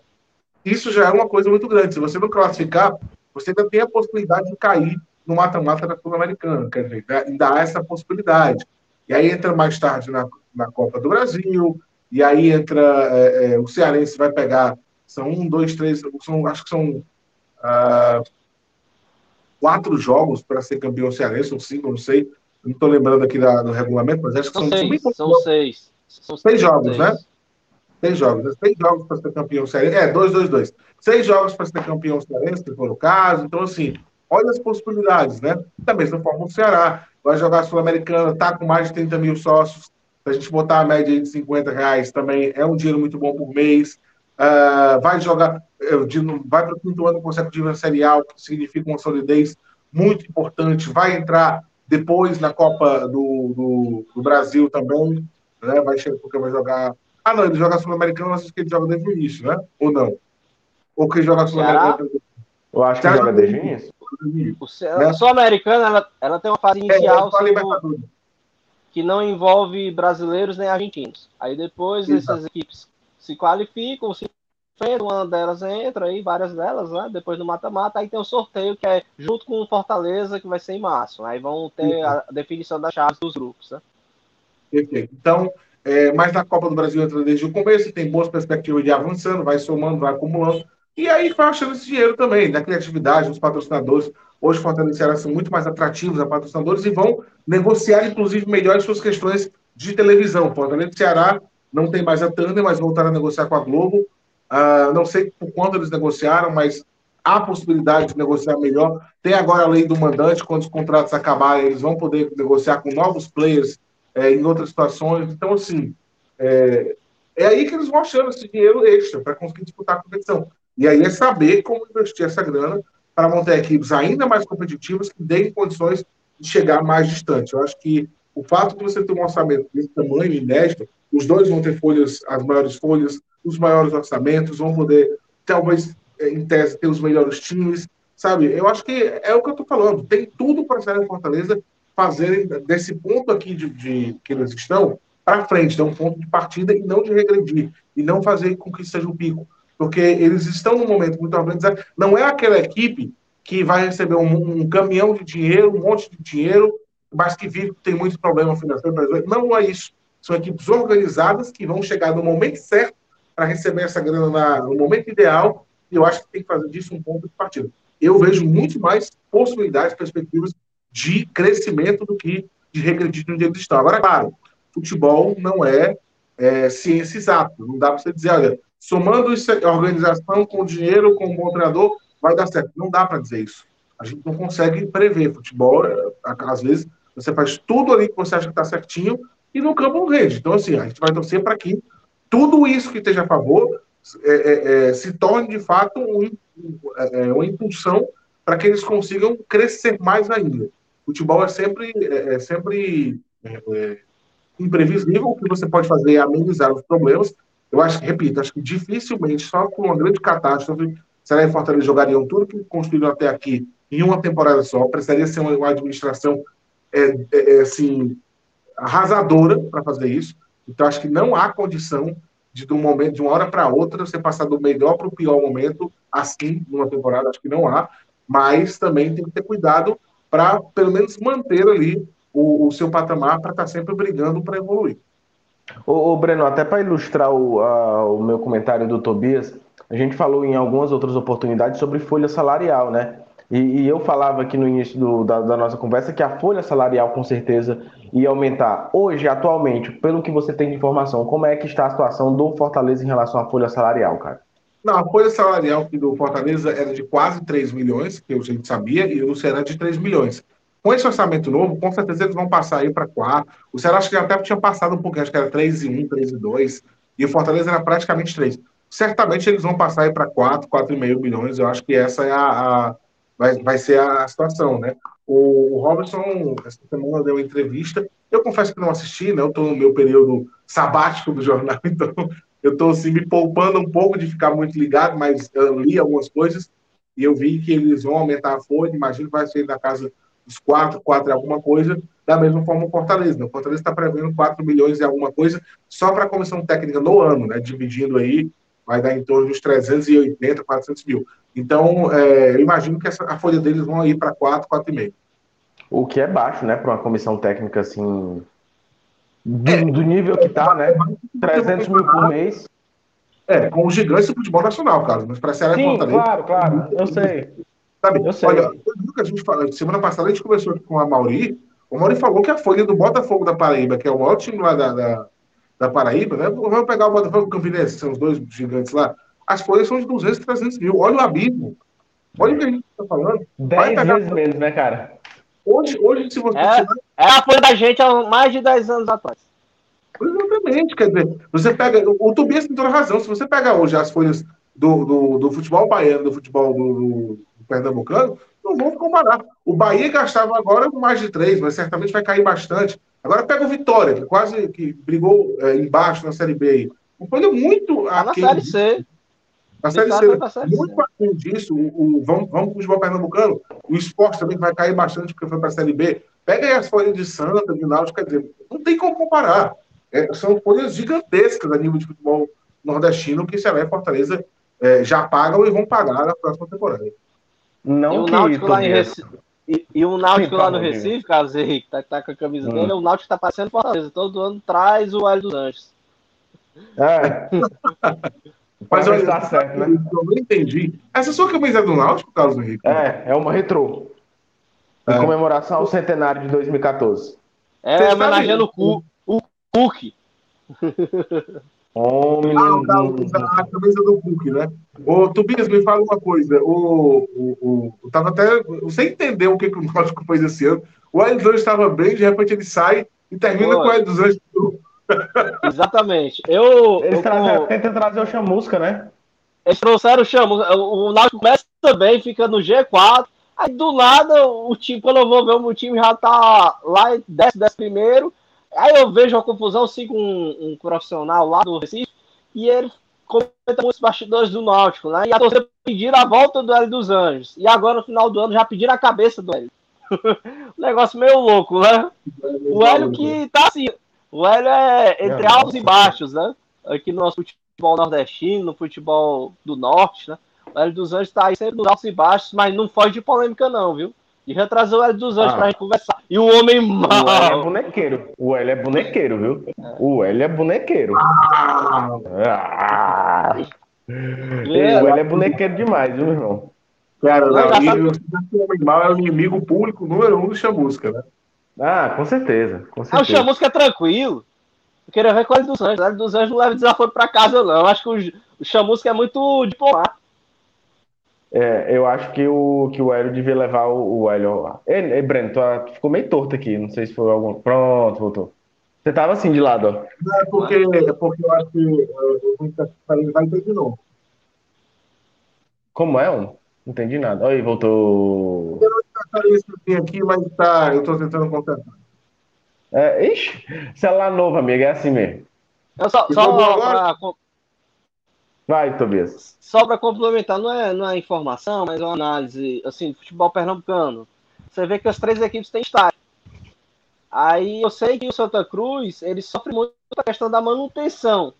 isso já é uma coisa muito grande. Se você não classificar, você ainda tem a possibilidade de cair no mata-mata da Sul-Americana. Quer dizer, ainda há essa possibilidade. E aí entra mais tarde na, na Copa do Brasil, e aí entra é, é, o Cearense vai pegar. São um, dois, três, são, acho que são ah, quatro jogos para ser campeão cearense, ou cinco, não sei. Não estou lembrando aqui da, do regulamento, mas acho que são, são seis. São, são seis. São seis jogos, seis. né? Seis jogos. Né? Seis jogos para ser campeão cearense. É, dois, dois, dois. Seis jogos para ser campeão cearense, se for o caso. Então, assim, olha as possibilidades, né? Da mesma forma o Ceará. Vai jogar Sul-Americana, está com mais de 30 mil sócios. Se a gente botar a média de 50 reais, também é um dinheiro muito bom por mês. Uh, vai jogar, vai para o quinto ano consecutivo na Série A, que significa uma solidez muito importante. Vai entrar depois na Copa do, do, do Brasil também, né? Vai chegar porque vai jogar. Ah, não, ele joga Sul-Americano, mas acho que ele joga desde o início, né? Ou não? Ou que ele joga Sul-Americano? Eu acho que joga desde o início. Né? A Sul-Americana, ela, ela tem uma fase é, inicial é, que não envolve brasileiros nem argentinos. Aí depois Exato. essas equipes se qualificam, se enfrentam, uma delas entra aí, várias delas, né? Depois do mata-mata, aí tem o sorteio que é junto com o Fortaleza, que vai ser em março. Aí vão ter a definição das chaves dos grupos, né? Perfeito. Então, é, mas na Copa do Brasil entra desde o começo, tem boas perspectivas de avançando, vai somando, vai acumulando. E aí vai achando esse dinheiro também, da criatividade, dos patrocinadores. Hoje, Fortaleza e Ceará são muito mais atrativos a patrocinadores e vão negociar, inclusive, melhor suas questões de televisão. Fortaleza e Ceará não tem mais a Thunder, mas voltaram a negociar com a Globo. Uh, não sei por quanto eles negociaram, mas há possibilidade de negociar melhor. Tem agora a lei do mandante, quando os contratos acabarem, eles vão poder negociar com novos players é, em outras situações. Então, assim, é, é aí que eles vão achando esse dinheiro extra para conseguir disputar a competição. E aí é saber como investir essa grana para montar equipes ainda mais competitivas que deem condições de chegar mais distante. Eu acho que o fato de você ter um orçamento desse tamanho inédito, os dois vão ter folhas, as maiores folhas, os maiores orçamentos, vão poder, talvez, eh, em tese, ter os melhores times, sabe? Eu acho que é o que eu estou falando. Tem tudo para a Fortaleza fazerem desse ponto aqui de, de que eles estão para frente, dar um ponto de partida e não de regredir, e não fazer com que seja um pico porque eles estão num momento muito organizado. Não é aquela equipe que vai receber um, um, caminhão de dinheiro, um monte de dinheiro, mas que vive, tem muito problema financeiro. Não é isso. São equipes organizadas que vão chegar no momento certo para receber essa grana na, no momento ideal, e eu acho que tem que fazer disso um ponto de partida. Eu vejo muito mais possibilidades, perspectivas de crescimento do que de regredir onde eles estão. Agora, claro, futebol não é, é ciência exata. Não dá para você dizer, olha, somando a organização com dinheiro, com o bom treinador, vai dar certo. Não dá para dizer isso. A gente não consegue prever. Futebol, às vezes, você faz tudo ali que você acha que está certinho e no campo não rende. Então, assim, a gente vai torcer para que tudo isso que esteja a favor é, é, é se torne, de fato, um, é, é, uma impulsão para que eles consigam crescer mais ainda. Futebol é sempre, é, sempre imprevisível. O que você pode fazer é amenizar os problemas eu acho que, repito, acho que dificilmente, só com uma grande catástrofe, Será e Fortaleza jogariam tudo que construíram até aqui em uma temporada só. Precisaria ser uma, administração é, é, assim, arrasadora para fazer isso. Então, acho que não há condição de, de um momento, de uma hora para outra, você passar do melhor para o pior momento, assim, numa temporada. Acho que não há. Mas também tem que ter cuidado para, pelo menos, manter ali o, o seu patamar para estar tá sempre brigando para evoluir. Ô, ô Breno, até para ilustrar o, a, o meu comentário do Tobias, a gente falou em algumas outras oportunidades sobre folha salarial, né? E, e eu falava aqui no início do, da, da, nossa conversa que a folha salarial com certeza ia aumentar. Hoje, atualmente, pelo que você tem de informação, como é que está a situação do Fortaleza em relação à folha salarial, cara? Não, a folha salarial do Fortaleza era de quase 3 milhões, que a gente sabia, e o Ceará de 3 milhões. Com esse orçamento novo, com certeza eles vão passar aí para 4. O Ceará acho que até tinha passado um pouquinho, acho que era 3 e 1, 3 e 2, e o Fortaleza era praticamente 3. Certamente eles vão passar aí para 4, 4,5 milhões. Eu acho que essa é a, a vai, vai ser a situação, né? O, Robertson, essa semana, deu uma entrevista. Eu confesso que não assisti, né? Eu estou no meu período sabático do jornal, então eu estou assim, me poupando um pouco de ficar muito ligado, mas eu li algumas coisas. e eu vi que eles vão aumentar a folha, imagino que vai ser na casa dos 4, 4 e alguma coisa, da mesma forma o Fortaleza. Né? O Fortaleza está prevendo 4 milhões e alguma coisa só para a comissão técnica no ano, né? dividindo aí, vai dar em torno dos 380, 400 mil. Então, é, eu imagino que essa, a folha deles vão ir para 4, 4,5. O que é baixo, né, para uma comissão técnica assim. Do, é, do nível que está, né? 300 mil por mês. É, com os gigantes do futebol nacional, Carlos. Mas para a Ceará Sim, claro, claro. Eu sei. Sabe? Eu sei. Olha, a gente semana passada a gente conversou com a Mauri. O Mauri falou que a folha do Botafogo da Paraíba, que é o maior time lá da, da, da Paraíba, né? Vamos pegar o Botafogo e o Campinense, são os dois gigantes lá. As folhas são de 200, 300 mil. Olha o abismo. Olha o que a gente está falando. 10 vezes menos, né, cara? Hoje, hoje se você. É, é a folha da gente há mais de 10 anos atrás. Exatamente, quer dizer, você pega. O Tobias tem toda razão. Se você pega hoje as folhas do, do, do futebol baiano, do futebol do, do, pernambucano, não vão comparar. O Bahia gastava agora mais de três, mas certamente vai cair bastante. Agora pega o Vitória, que quase que brigou é, embaixo na Série B. Um folha muito. Tá na Série C. Na Série C. Tá série muito além disso, o, o, vamos, vamos para o futebol pernambucano. O esporte também vai cair bastante porque foi para a Série B. Pega aí as folhas de Santa, de Náutico, quer dizer, não tem como comparar. É, são folhas gigantescas a nível de futebol nordestino que Ceará e Fortaleza é, já pagam e vão pagar na próxima temporada. Não e o Náutico lá em Recife, e, e, o Náutico lá no Recife, Carlos Henrique, tá, tá com a camisa hum. dele, o Náutico tá passando Fortaleza. Todo ano traz o Hélio dos Anjos. É. Mas olha, tá certo, né? Eu não entendi. Essa sua camisa é do Náutico, Carlos Henrique? É, é uma retrô. Em é. comemoração ao centenário de 2014. É, homenageando o, Cook. Homem. Ah, tá, a camisa do Cook, né? Ô, Tobias, me fala uma coisa. O, o, o, eu tava até. Você entendeu o que, que o Náutico fez esse ano? O Hélio dos Anjos estava bem, de repente ele sai e termina Pô. com o Hélio dos Anjos. Exatamente. Eu. Eles eu, tentam trazer o Chamusca, né? Eles trouxeram o Chamusca. O Náutico começa bem, fica no G4. Aí do nada, o time, quando eu vou ver, o time já tá lá, desce, desce primeiro. Aí eu vejo uma confusão, sigo um, um profissional lá do Recife, e ele comenta muitos bastidores do Náutico, né? E a torcida pediram a volta do Hélio dos Anjos. E agora, no final do ano, já pediram a cabeça do Hélio. negócio meio louco, né? O Hélio que tá assim. O Hélio é entre altos e baixos, né? Aqui no nosso futebol nordestino, no futebol do norte, né? O Hélio dos Anjos tá aí sempre nos altos e baixos, mas não foge de polêmica, não, viu? E retrasou o Hélio dos Anjos ah. pra gente conversar. E o homem mal. O Hélio é bonequeiro. O Hélio é bonequeiro, viu? O Hélio é bonequeiro. Ah. Ah. O Hélio é bonequeiro demais, viu, irmão? Cara, não, o homem mal é o inimigo público número um do Chamusca, né? Ah, com certeza. Com certeza. Ah, o Chamusca é tranquilo. Eu queria ver com o Hélio dos Anjos. O Hélio dos Anjos não leva desaforo pra casa, não. Eu acho que o, o Chamusca é muito diplomático. É, eu acho que o, que o Hélio devia levar o, o Hélio lá. Ei, ei Breno, tu, tu, ficou meio torto aqui. Não sei se foi algum. Pronto, voltou. Você tava assim de lado, ó. Não, é porque, é porque eu acho que uh, vai ter de novo. Como é, um? Não entendi nada. Oi, voltou. Eu não isso aqui, mas tá, eu tô tentando consertar. É, ixi, celular novo, amigo, é assim mesmo. Eu só, só pra, Vai, Tobias. Só para complementar, não é, não é informação, mas é uma análise assim, de futebol pernambucano. Você vê que as três equipes têm estádio. Aí eu sei que o Santa Cruz ele sofre muito a questão da manutenção.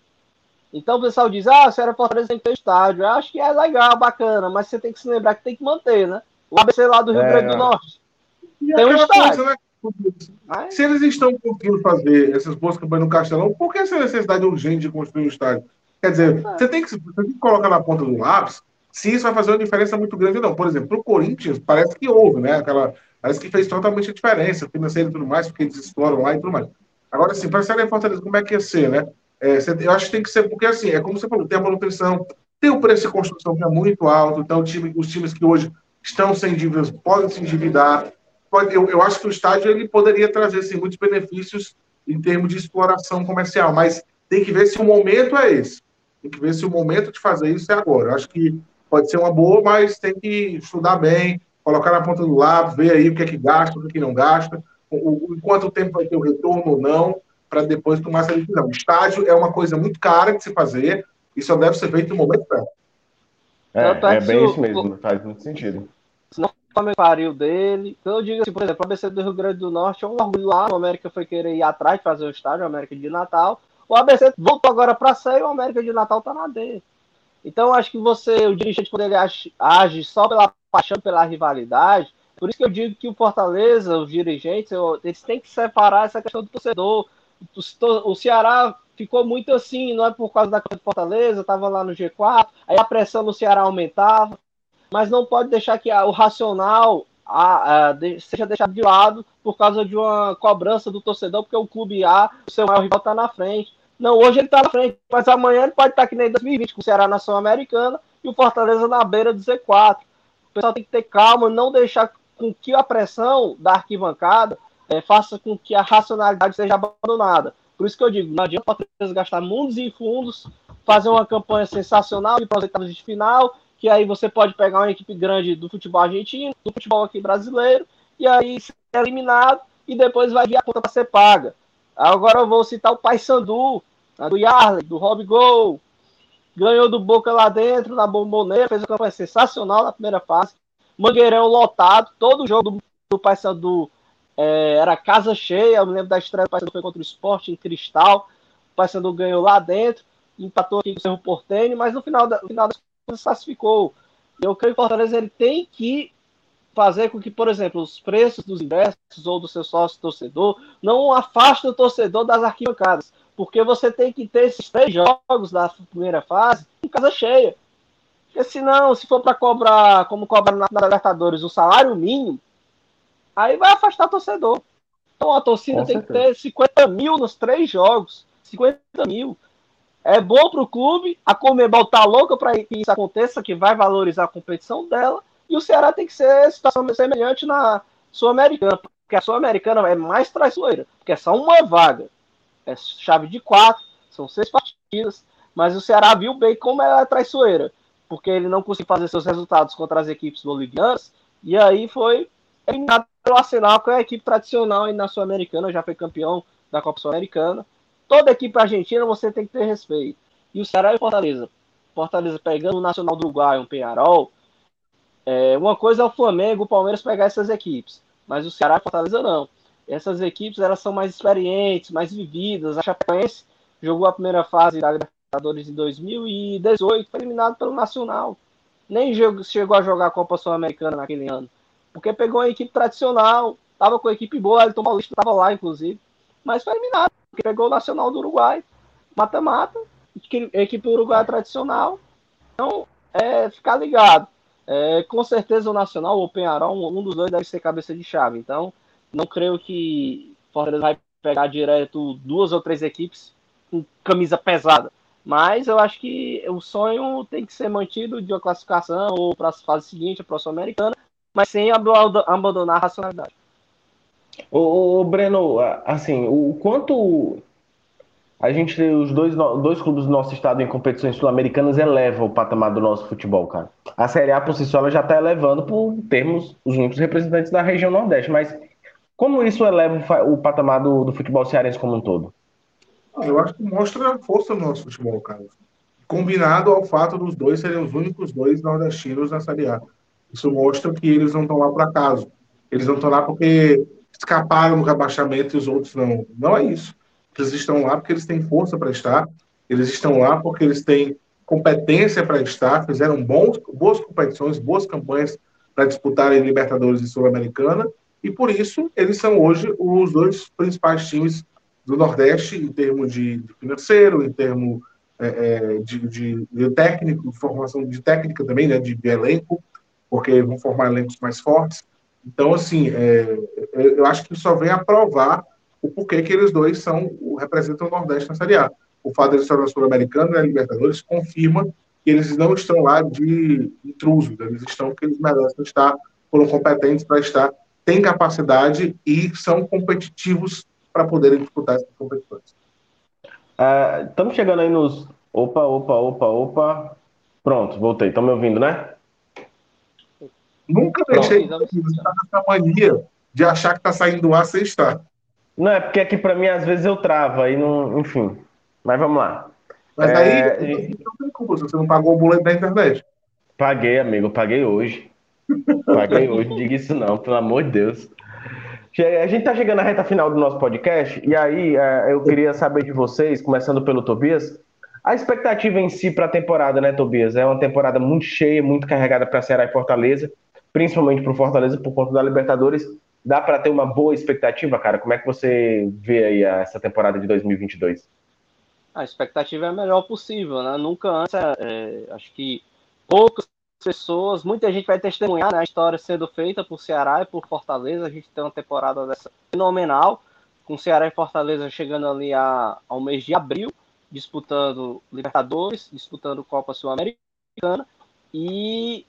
Então o pessoal diz: ah, se era Fortaleza tem que ter estádio. Eu acho que é legal, bacana, mas você tem que se lembrar que tem que manter, né? O ABC lá do Rio é... Grande do Norte. E tem um estádio. Coisa, né? Se eles estão conseguindo fazer essas boas campanhas no Castelão, por que essa necessidade urgente de construir um estádio? Quer dizer, você tem, que, você tem que colocar na ponta do lápis se isso vai fazer uma diferença muito grande ou não. Por exemplo, para o Corinthians, parece que houve, né? Aquela, parece que fez totalmente a diferença, financeira e tudo mais, porque eles exploram lá e tudo mais. Agora, assim, para a Fortaleza, como é que ia ser, né? É, eu acho que tem que ser, porque assim, é como você falou, tem a manutenção, tem o preço de construção que é muito alto, então time, os times que hoje estão sem dívidas podem se endividar. Pode, eu, eu acho que o estádio ele poderia trazer assim, muitos benefícios em termos de exploração comercial, mas tem que ver se o momento é esse. Tem que ver se o momento de fazer isso é agora. Eu acho que pode ser uma boa, mas tem que estudar bem, colocar na ponta do lápis, ver aí o que é que gasta, o que, é que não gasta, o, o, quanto tempo vai ter o retorno ou não, para depois tomar essa decisão. O estágio é uma coisa muito cara de se fazer e só deve ser feito no momento certo. É, é, é bem isso mesmo, faz muito sentido. Se não Flamengo pariu dele. Então eu digo assim, por exemplo, a ABC do Rio Grande do Norte é um orgulho lá. O América foi querer ir atrás de fazer o estádio, o América de Natal. O ABC voltou agora para C e o América de Natal tá na D. Então acho que você, o dirigente, quando ele age, age só pela paixão, pela rivalidade, por isso que eu digo que o Fortaleza, os dirigentes, eles têm que separar essa questão do torcedor. O Ceará ficou muito assim, não é por causa da coisa do Fortaleza, estava lá no G4, aí a pressão no Ceará aumentava mas não pode deixar que o racional a, a, de, seja deixado de lado por causa de uma cobrança do torcedor, porque o clube A, o seu maior rival, está na frente. Não, hoje ele está na frente, mas amanhã ele pode estar tá que nem 2020, com o Ceará na Sul-Americana e o Fortaleza na beira do Z4. O pessoal tem que ter calma, não deixar com que a pressão da arquibancada é, faça com que a racionalidade seja abandonada. Por isso que eu digo, não adianta o Fortaleza gastar mundos e fundos, fazer uma campanha sensacional de projetos de final que aí você pode pegar uma equipe grande do futebol argentino, do futebol aqui brasileiro, e aí ser eliminado e depois vai vir a conta para ser paga. Agora eu vou citar o Paysandu, do Yarley, do Rob Gol, ganhou do Boca lá dentro, na Bomboneira, fez uma campanha sensacional na primeira fase, Mangueirão lotado, todo jogo do, do Paysandu é, era casa cheia, eu me lembro da estreia do Paysandu foi contra o Sport em Cristal, o Paysandu ganhou lá dentro, empatou aqui com o Cerro Portenho, mas no final, da, no final das classificou. Eu creio que o Fortaleza ele tem que fazer com que, por exemplo, os preços dos ingressos ou do seu sócio torcedor não afastem o torcedor das arquibancadas, porque você tem que ter esses três jogos da primeira fase em casa cheia. Porque senão, se for para cobrar, como cobra na, na Libertadores, o salário mínimo, aí vai afastar o torcedor. Então a torcida com tem certeza. que ter 50 mil nos três jogos. 50 mil é bom para o clube, a Comebol tá louca para que isso aconteça, que vai valorizar a competição dela, e o Ceará tem que ser situação semelhante na Sul-Americana, porque a Sul-Americana é mais traiçoeira, porque é só uma vaga, é chave de quatro, são seis partidas, mas o Ceará viu bem como ela é traiçoeira, porque ele não conseguiu fazer seus resultados contra as equipes bolivianas, e aí foi eliminado pelo Arsenal, que é a equipe tradicional aí na Sul-Americana, já foi campeão da Copa Sul-Americana, Toda equipe argentina você tem que ter respeito. E o Ceará e o Fortaleza. Fortaleza pegando o Nacional do Uruguai, um Penharol. É, uma coisa é o Flamengo, o Palmeiras pegar essas equipes. Mas o Ceará e Fortaleza não. Essas equipes elas são mais experientes, mais vividas. A Chapecoense jogou a primeira fase da Libertadores em 2018, foi eliminado pelo Nacional. Nem chegou a jogar a Copa Sul-Americana naquele ano. Porque pegou uma equipe tradicional, tava com a equipe boa, Elton Paulista estava lá, inclusive, mas foi eliminado que pegou o Nacional do Uruguai, mata-mata, equipe uruguaia tradicional. Então, é ficar ligado. É, com certeza o Nacional ou o Penharol, um, um dos dois deve ser cabeça de chave. Então, não creio que Fortaleza vai pegar direto duas ou três equipes com camisa pesada. Mas eu acho que o sonho tem que ser mantido de uma classificação ou para a fase seguinte, a próxima americana, mas sem abandonar a racionalidade. Ô, Breno, assim, o quanto a gente, os dois, dois clubes do nosso estado em competições sul-americanas eleva o patamar do nosso futebol, cara. A Série A por si só já está elevando por termos os únicos representantes da região Nordeste, mas como isso eleva o patamar do, do futebol cearense como um todo? Ah, eu acho que mostra a força do nosso futebol, cara. Combinado ao fato dos dois serem os únicos dois nordestinos na Série A. Isso mostra que eles não estão lá por acaso. Eles não estão lá porque escaparam do rebaixamento e os outros não. Não é isso. Eles estão lá porque eles têm força para estar, eles estão lá porque eles têm competência para estar, fizeram bons, boas competições, boas campanhas para disputarem Libertadores e Sul-Americana, e por isso eles são hoje os dois principais times do Nordeste em termos de financeiro, em termos é, é, de, de, de, técnico, formação de técnica também, né, de, de elenco, porque vão formar elencos mais fortes. Então, assim, é, eu acho que só vem a provar o porquê que eles dois são representam o Nordeste na Série A. O fato de eles estarem na Sul-Americana e na Libertadores confirma que eles não estão lá de intrusos, eles estão porque eles merecem estar, foram competentes para estar, têm capacidade e são competitivos para poderem disputar essas competições. Uh, estamos chegando aí nos. Opa, opa, opa, opa. Pronto, voltei. Estão me ouvindo, né? Nunca deixei de estar nessa mania de achar que está saindo do ar sem estar. Não, é porque aqui para mim às vezes eu travo, aí não, enfim. Mas vamos lá. Mas aí é... não tem culpa, você não pagou o boleto da internet. Paguei, amigo, paguei hoje. Paguei hoje, não diga isso não, pelo amor de Deus. A gente tá chegando na reta final do nosso podcast, e aí é, eu queria saber de vocês, começando pelo Tobias, a expectativa em si para a temporada, né, Tobias? É uma temporada muito cheia, muito carregada para Ceará e Fortaleza, principalmente para o Fortaleza por conta da Libertadores. Dá para ter uma boa expectativa, cara? Como é que você vê aí essa temporada de 2022? A expectativa é a melhor possível, né? Nunca antes, é, acho que poucas pessoas, muita gente vai testemunhar né, a história sendo feita por Ceará e por Fortaleza. A gente tem uma temporada dessa fenomenal, com Ceará e Fortaleza chegando ali a, ao mês de abril, disputando Libertadores, disputando Copa Sul-Americana. E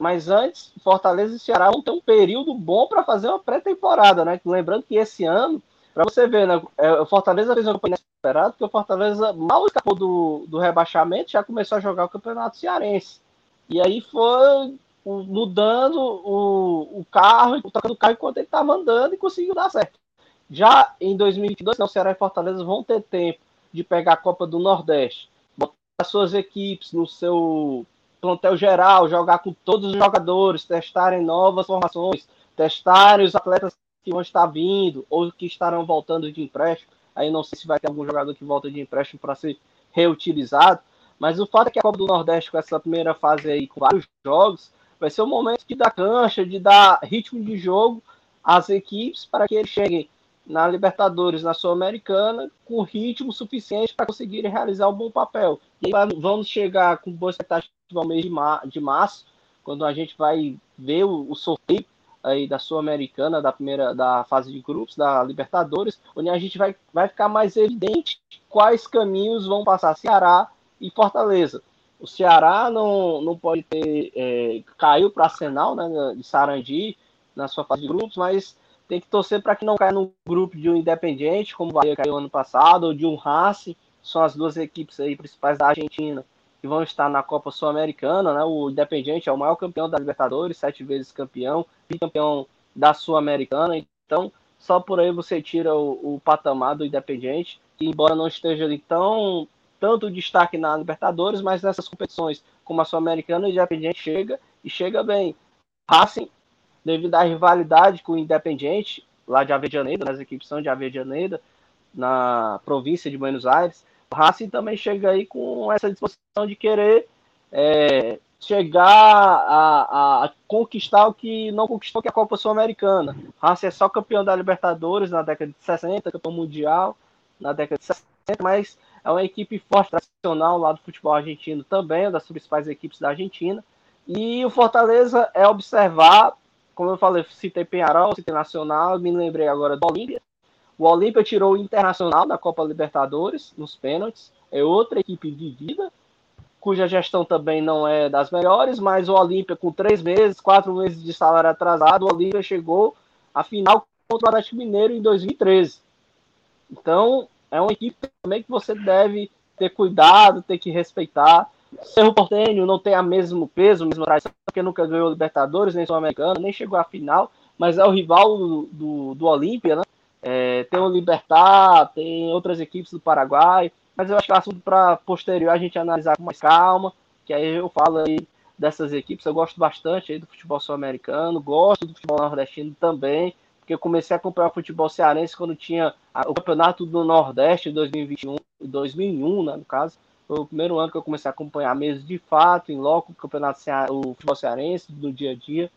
mas antes, Fortaleza e Ceará vão ter um período bom para fazer uma pré-temporada, né? Lembrando que esse ano, para você ver, né? É, o Fortaleza fez uma campanha esperada, porque o Fortaleza mal escapou do, do rebaixamento, já começou a jogar o Campeonato Cearense. E aí foi mudando o, o carro, tocando o carro enquanto ele estava andando e conseguiu dar certo. Já em 2022, não, Ceará e Fortaleza vão ter tempo de pegar a Copa do Nordeste, botar suas equipes no seu plantel geral, jogar com todos os jogadores, testarem novas formações, testarem os atletas que vão estar vindo ou que estarão voltando de empréstimo. Aí não sei se vai ter algum jogador que volta de empréstimo para ser reutilizado, mas o fato é que a Copa do Nordeste, com essa primeira fase aí, com vários jogos, vai ser o momento de dar cancha, de dar ritmo de jogo às equipes para que eles cheguem na Libertadores, na Sul-Americana, com ritmo suficiente para conseguirem realizar um bom papel. E vamos chegar com boa expectativa ao mês de, mar de março, quando a gente vai ver o, o sorteio aí da Sul-Americana, da primeira da fase de grupos, da Libertadores, onde a gente vai, vai ficar mais evidente quais caminhos vão passar Ceará e Fortaleza. O Ceará não, não pode ter. É, caiu para Arsenal, né, de Sarandi, na sua fase de grupos, mas tem que torcer para que não caia no grupo de um Independiente, como o Bahia caiu ano passado, ou de um Racing, são as duas equipes aí principais da Argentina que vão estar na Copa Sul-Americana, né? O Independiente é o maior campeão da Libertadores, sete vezes campeão, bicampeão da Sul-Americana, então só por aí você tira o, o patamar do Independiente, que embora não esteja ali tão tanto destaque na Libertadores, mas nessas competições como a Sul-Americana, o Independiente chega e chega bem. Racing, devido à rivalidade com o Independiente, lá de Avejaneda, nas equipes são de Avejaneda, na província de Buenos Aires, o Racing também chega aí com essa disposição de querer é, chegar a, a, conquistar o que não conquistou, que é a Copa Sul-Americana. O Racing é só campeão da Libertadores na década de 60, campeão mundial na década de 60, mas é uma equipe forte, tradicional lá do futebol argentino também, uma das principais equipes da Argentina. E o Fortaleza é observar, como eu falei, citei Penharol, citei Nacional, me lembrei agora do Olímpia. O Olímpia tirou o Internacional da Copa Libertadores nos pênaltis, é outra equipe vivida, cuja gestão também não é das melhores, mas o Olímpia, com três meses, quatro meses de salário atrasado, o Olímpia chegou à final contra o Atlético Mineiro em 2013. Então, é uma equipe também que você deve ter cuidado, ter que respeitar. Cerro Portenho não tem a mesmo peso, a mesma porque nunca ganhou Libertadores, nem Sul-Americano, nem chegou à final, mas é o rival do, do, do Olímpia, né? É, tem o Libertar, tem outras equipes do Paraguai, mas eu acho que é assunto para posterior a gente analisar com mais calma, que aí eu falo aí dessas equipes, eu gosto bastante aí do futebol sul-americano, gosto do futebol nordestino também, porque eu comecei a acompanhar o futebol cearense quando tinha o Campeonato do Nordeste 2021, 2001, né, no caso. Foi o primeiro ano que eu comecei a acompanhar mesmo de fato, em loco, o Campeonato o futebol cearense do dia a dia.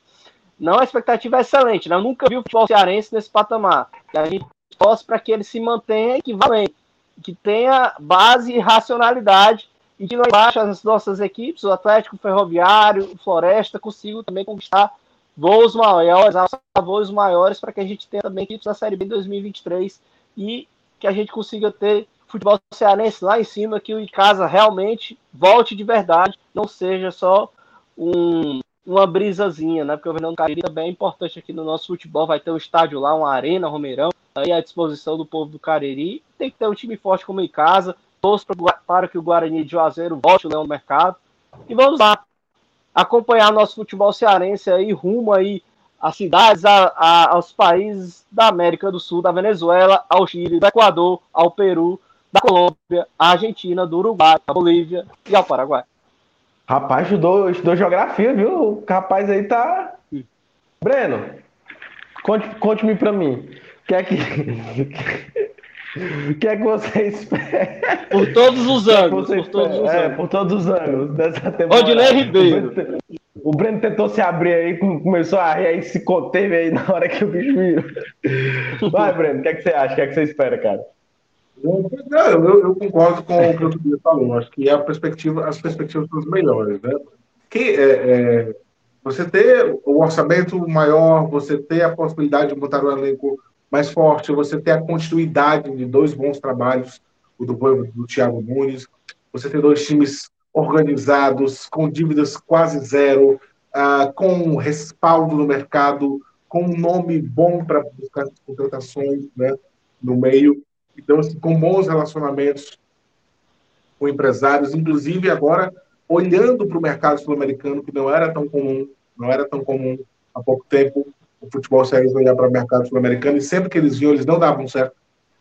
Não, a expectativa é excelente, né? Eu nunca vi o futebol cearense nesse patamar. E a gente torce para que ele se mantenha equivalente, que tenha base e racionalidade e que não baixe as nossas equipes, o Atlético Ferroviário, o Floresta, consigam também conquistar voos maiores, voos maiores para que a gente tenha também equipes da Série B 2023 e que a gente consiga ter futebol cearense lá em cima, que o casa realmente volte de verdade, não seja só um, uma brisazinha, né? Porque o Fernando Cariri também é importante aqui no nosso futebol, vai ter um estádio lá, uma arena, Romeirão, aí à disposição do povo do Cariri, tem que ter um time forte como em casa, torço para que o Guarani de Juazeiro volte Leão no mercado, e vamos lá, acompanhar nosso futebol cearense aí rumo aí às cidades, a, a, aos países da América do Sul, da Venezuela, ao Chile, do Equador, ao Peru, da Colômbia, à Argentina, do Uruguai, da Bolívia e ao Paraguai. Rapaz, estudou, estudou geografia, viu? O rapaz aí tá. Breno, conte-me conte pra mim. O que é que. O que é que você espera? Por todos os anos. Por todos os é, anos. por todos os anos dessa temporada. Odilei Ribeiro. O Breno tentou se abrir aí, começou a rir aí, se conteve aí na hora que o bicho virou. Vai, Breno, o que, é que você acha? O que, é que você espera, cara? Não, eu, eu, concordo com o que o Tobias falou. Acho que a perspectiva, as perspectivas são as melhores. Né? Que, é, é, você ter o orçamento maior, você ter a possibilidade de botar o elenco mais forte, você ter a continuidade de dois bons trabalhos, o do, do Thiago Nunes, você ter dois times organizados, com dívidas quase zero, uh, com respaldo no mercado, com um nome bom para buscar contratações né, no meio. Então, assim, com bons relacionamentos com empresários, inclusive agora olhando para o mercado sul-americano, que não era tão comum, não era tão comum há pouco tempo, o futebol sério olhar para o mercado sul-americano, e sempre que eles vinham, eles não davam certo,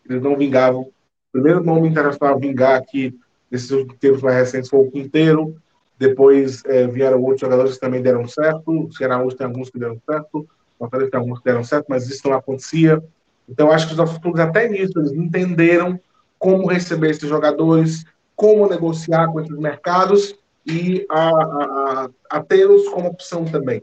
eles não vingavam. O primeiro nome internacional a vingar aqui nesses tempos mais recentes foi o Quinteiro, depois é, vieram outros jogadores que também deram certo, o Ceará hoje tem alguns que deram certo, o Fortaleza tem alguns que deram certo, mas isso não acontecia. Então, acho que os nossos clubes, até nisso, eles entenderam como receber esses jogadores, como negociar com esses mercados e a, a, a tê-los como opção também.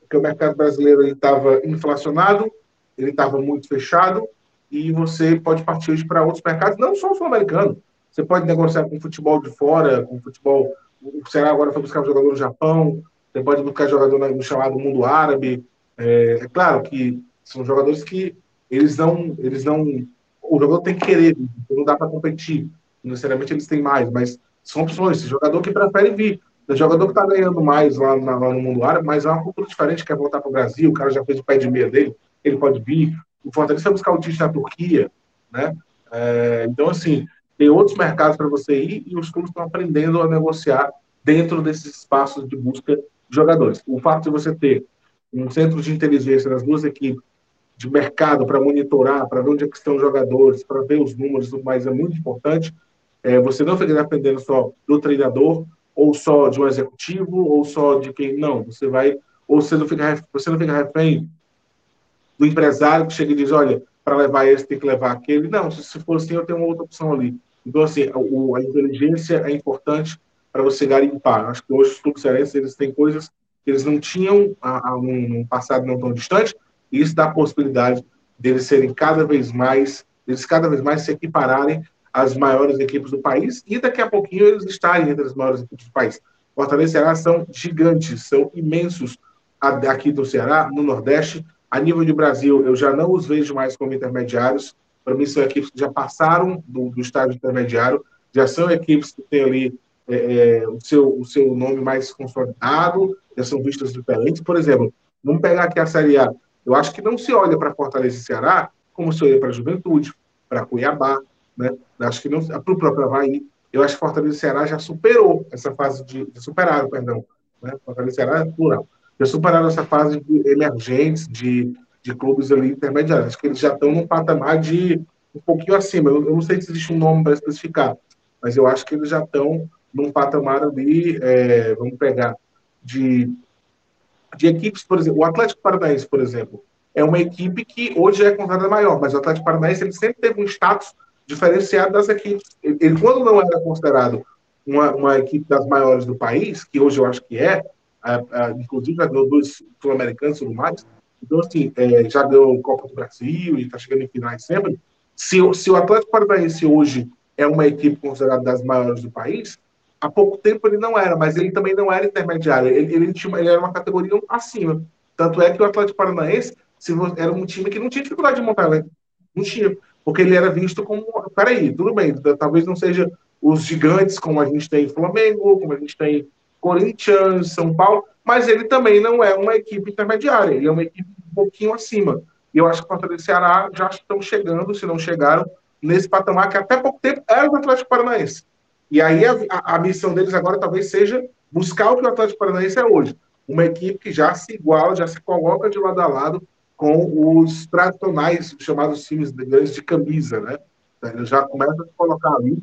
Porque o mercado brasileiro estava inflacionado, ele estava muito fechado, e você pode partir para outros mercados, não só o sul-americano. Você pode negociar com futebol de fora, com futebol. O Ceará agora foi buscar jogador no Japão, você pode buscar jogador no chamado mundo árabe. É, é claro que são jogadores que eles não. Eles não o jogador tem que querer, não dá para competir. Necessariamente eles têm mais, mas são opções. Esse jogador que prefere vir. O jogador que está ganhando mais lá, na, lá, no mundo árabe, mas é uma cultura diferente, quer voltar para o Brasil, o cara já fez o pé de meia dele, ele pode vir. O Fortaleza vai buscar o Tite na Turquia, né? É, então, assim, tem outros mercados para você ir e os clubes estão aprendendo a negociar dentro desses espaços de busca de jogadores. O fato de você ter um centro de inteligência nas duas equipes de mercado para monitorar, para ver onde é estão os jogadores, para ver os números mais é muito importante. É, você não fica dependendo só do treinador, ou só de um executivo, ou só de quem. Não, você vai. Ou você não fica, você não fica refém do empresário que chega e diz: olha, para levar esse tem que levar aquele. Não, se, se for assim, eu tenho uma outra opção ali. Então, assim, a, a inteligência é importante para você garimpar. Acho que hoje os clubes eles têm coisas que eles não tinham há um passado não tão distante, isso dá a possibilidade deles serem cada vez mais, eles cada vez mais se equipararem às maiores equipes do país, e daqui a pouquinho eles estarem entre as maiores equipes do país. Fortaleza e Ceará são gigantes, são imensos aqui do Ceará, no Nordeste. A nível de Brasil, eu já não os vejo mais como intermediários, para mim, são equipes que já passaram do, do estágio intermediário, já são equipes que têm ali é, é, o, seu, o seu nome mais consolidado, já são vistas diferentes. Por exemplo, vamos pegar aqui a Série A. Eu acho que não se olha para Fortaleza e Ceará como se olha para a Juventude, para Cuiabá, né? Acho que não para o próprio Havaí. Eu acho que Fortaleza e Ceará já superou essa fase de, de superaram, perdão. Né? Fortaleza e Ceará é plural. Já superaram essa fase de emergentes, de de clubes ali intermediários. Acho que eles já estão num patamar de um pouquinho acima. Eu, eu não sei se existe um nome para especificar, mas eu acho que eles já estão num patamar ali, é, vamos pegar, de, de equipes, por exemplo, o Atlético Paranaense, por exemplo, é uma equipe que hoje é considerada maior, mas o Atlético Paranaense ele sempre teve um status diferenciado das equipes. Ele, ele quando não era considerado uma, uma, equipe das maiores do país, que hoje eu acho que é, inclusive ganhou dois sul-americanos e tudo mais, então, assim, é, já ganhou Copa do Brasil e está chegando em finais sempre. Se, se o Atlético Paranaense hoje é uma equipe considerada das maiores do país, há pouco tempo ele não era, mas ele também não era intermediário. Ele, ele, tinha, ele era uma categoria acima. Tanto é que o Atlético Paranaense se, era um time que não tinha dificuldade de montar elenco. Não tinha. Porque ele era visto como. Peraí, tudo bem, talvez não seja os gigantes como a gente tem Flamengo, como a gente tem Corinthians, São Paulo, mas ele também não é uma equipe intermediária, ele é uma equipe um pouquinho acima. E eu acho que o Fortaleza e Ceará já estão chegando, se não chegaram, nesse patamar que até pouco tempo era o Atlético Paranaense. E aí a, a, missão deles agora talvez seja buscar o que o Atlético Paranaense é hoje. Uma equipe que já se iguala, já se coloca de lado a lado com os tradicionais chamados times grandes de camisa, né? Ele já começa a se colocar ali,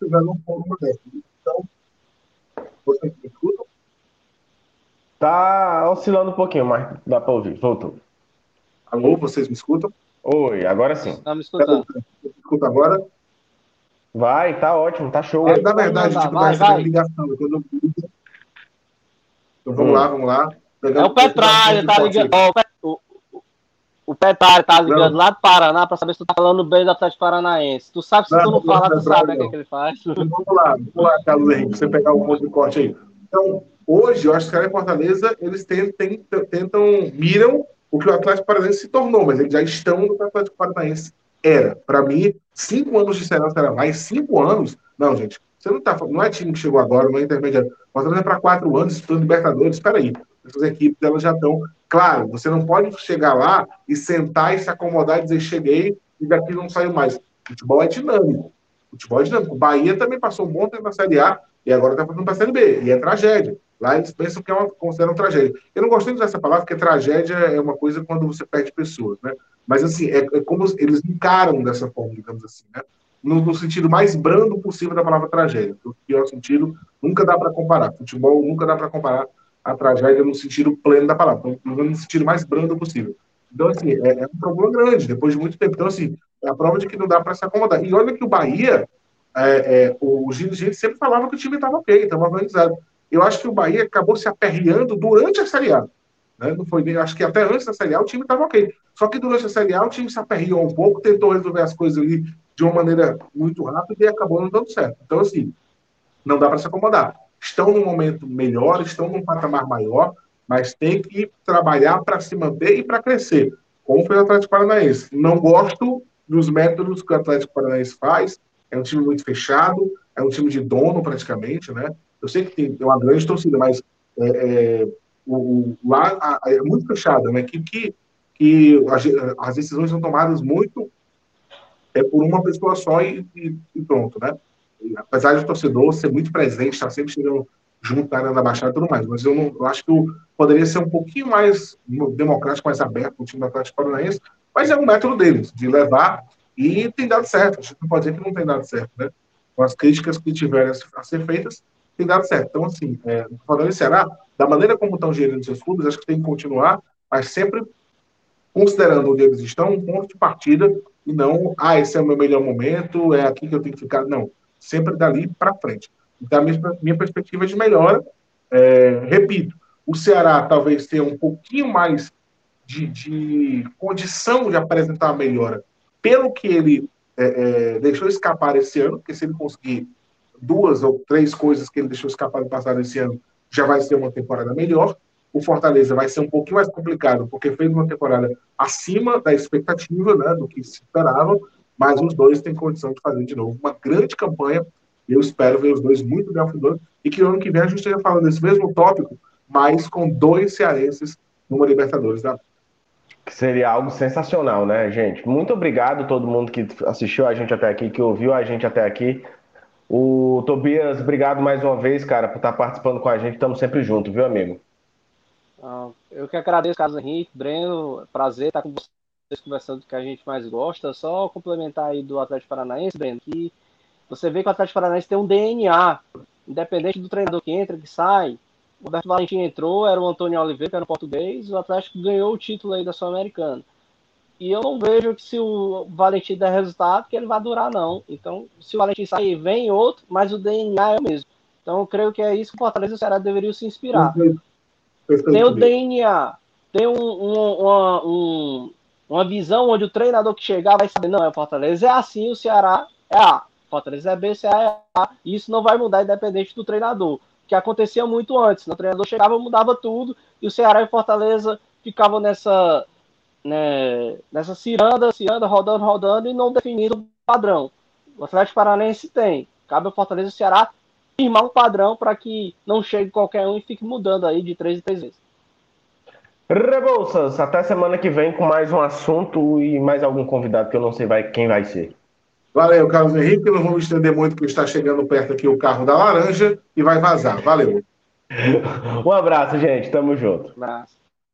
já não for uma dessas. Então, você me escuta? Tá oscilando um pouquinho, mas dá para ouvir. Voltou. Alô, vocês me escutam? Oi, agora sim. Tá me escutando. Escuta agora? Vai, tá ótimo, tá show. É, na verdade, Vai, tipo, vai, tá vai. ligação. eu não- Então vamos Hum. lá, vamos lá. É o Petralha, tá ligando. o O, o, Petralha tá ligando lá do Paraná pra saber se tu tá falando bem do Atlético Paranaense. Tu sabe se Não, tu não não, falar, não, tu sabe não, né, o que, não. que ele faz. Então, vamos lá, vamos lá, Carlos Henrique, pra você pegar um monte de corte aí. Então, hoje, eu acho que os caras em Fortaleza, eles tentam, tentam, miram o que o Atlético Paranaense se tornou, mas eles já estão no Atlético Paranaense era. Para mim, cinco anos de esperança era mais, cinco anos. Não, gente, você não tá não é time que chegou agora, não é intermediário. Fortaleza é para quatro anos, disputando Libertadores, espera aí. Essas equipes elas já estão. Claro, você não pode chegar lá e sentar e se acomodar e dizer cheguei e daqui não saiu mais. Futebol é dinâmico. Futebol é dinâmico. O Bahia também passou um bom tempo na Série A e agora está passando para a Série B. E é tragédia. Lá eles pensam que é uma, consideram tragédia. Eu não gostei de usar essa palavra, porque tragédia é uma coisa quando você perde pessoas, né? Mas assim, é, é como eles encaram dessa forma, digamos assim, né? No, no sentido mais brando possível da palavra tragédia. No pior sentido, nunca dá para comparar. Futebol nunca dá para comparar a tragédia no sentido pleno da palavra, então, no sentido mais brando possível. Então, assim, é, é um problema grande, depois de muito tempo. Então, assim, é a prova de que não dá para se acomodar. E olha que o Bahia, é, é, o dirigente sempre falava que o time estava ok, estava organizado. Eu acho que o Bahia acabou se aperreando durante a Série A. Né? Não foi, acho que até antes da Série A o time estava ok. Só que durante a Série A o time se aperreou um pouco, tentou resolver as coisas ali de uma maneira muito rápida e acabou não dando certo. Então, assim, não dá para se acomodar. Estão num momento melhor, estão num patamar maior, mas tem que trabalhar para se manter e para crescer, como foi o Atlético Paranaense. Não gosto dos métodos que o Atlético Paranaense faz, é um time muito fechado, é um time de dono praticamente, né? Eu sei que tem, tem uma grande torcida, mas é, é, o, lá é muito fechado, né? Que, que, que as, decisões são tomadas muito é por uma pessoa só e, e, e pronto, né? E, apesar de o torcedor ser muito presente, estar sempre chegando junto na área da Baixada e tudo mais, mas eu, não, eu acho que eu poderia ser um pouquinho mais democrático, mais aberto o time do Atlético Paranaense, mas é um método deles, de levar, e tem dado certo. A gente não pode dizer que não tem dado certo, né? Com as críticas que tiverem a ser feitas, tem dado certo. Então, assim, é, falando em Ceará, da maneira como estão gerindo seus clubes, acho que tem que continuar, mas sempre considerando onde eles estão, um ponto de partida, e não, ah, esse é o meu melhor momento, é aqui que eu tenho que ficar. Não, sempre dali para frente. Então, a minha, minha perspectiva de melhora, é, repito, o Ceará talvez tenha um pouquinho mais de, de condição de apresentar a melhora pelo que ele é, é, deixou escapar esse ano, porque se ele conseguir duas ou três coisas que ele deixou escapar no passado esse ano, já vai ser uma temporada melhor. O Fortaleza vai ser um pouquinho mais complicado, porque fez uma temporada acima da expectativa, né, do que se esperava, mas os dois têm condição de fazer de novo uma grande campanha. Eu espero ver os dois muito bem ao e que no ano que vem a gente esteja falando desse mesmo tópico, mas com dois cearenses numa Libertadores da que seria algo sensacional, né, gente? Muito obrigado a todo mundo que assistiu a gente até aqui, que ouviu a gente até aqui. O Tobias, obrigado mais uma vez, cara, por estar participando com a gente. Estamos sempre juntos, viu, amigo? Eu que agradeço, Carlos Henrique, Breno, prazer estar com vocês conversando do que a gente mais gosta. Só complementar aí do Atlético Paranaense, Breno, que você vê que o Atlético Paranaense tem um DNA, independente do treinador que entra, que sai. O Roberto Valentim entrou, era o Antônio Oliveira, que era um português, o Atlético ganhou o título aí da Sul-Americana. E eu não vejo que se o Valentim der resultado, que ele vai durar, não. Então, se o Valentim sair, vem outro, mas o DNA é o mesmo. Então, eu creio que é isso que o Fortaleza e o Ceará deveriam se inspirar. Tem o DNA, tem um, um, uma, um, uma visão onde o treinador que chegar vai saber, não, é o Fortaleza é assim, o Ceará é A. Fortaleza é B, o Ceará é A. E isso não vai mudar independente do treinador que acontecia muito antes. O treinador chegava, mudava tudo, e o Ceará e o Fortaleza ficavam nessa, né, nessa ciranda, ciranda, rodando, rodando, e não definindo o padrão. O Atlético Paranense tem. Cabe ao Fortaleza e Ceará firmar um padrão para que não chegue qualquer um e fique mudando aí de três em três vezes. Rebouças, até semana que vem com mais um assunto e mais algum convidado que eu não sei vai, quem vai ser. Valeu, Carlos Henrique. Não vamos estender muito, porque está chegando perto aqui o carro da laranja e vai vazar. Valeu. Um abraço, gente. Tamo junto. Um abraço.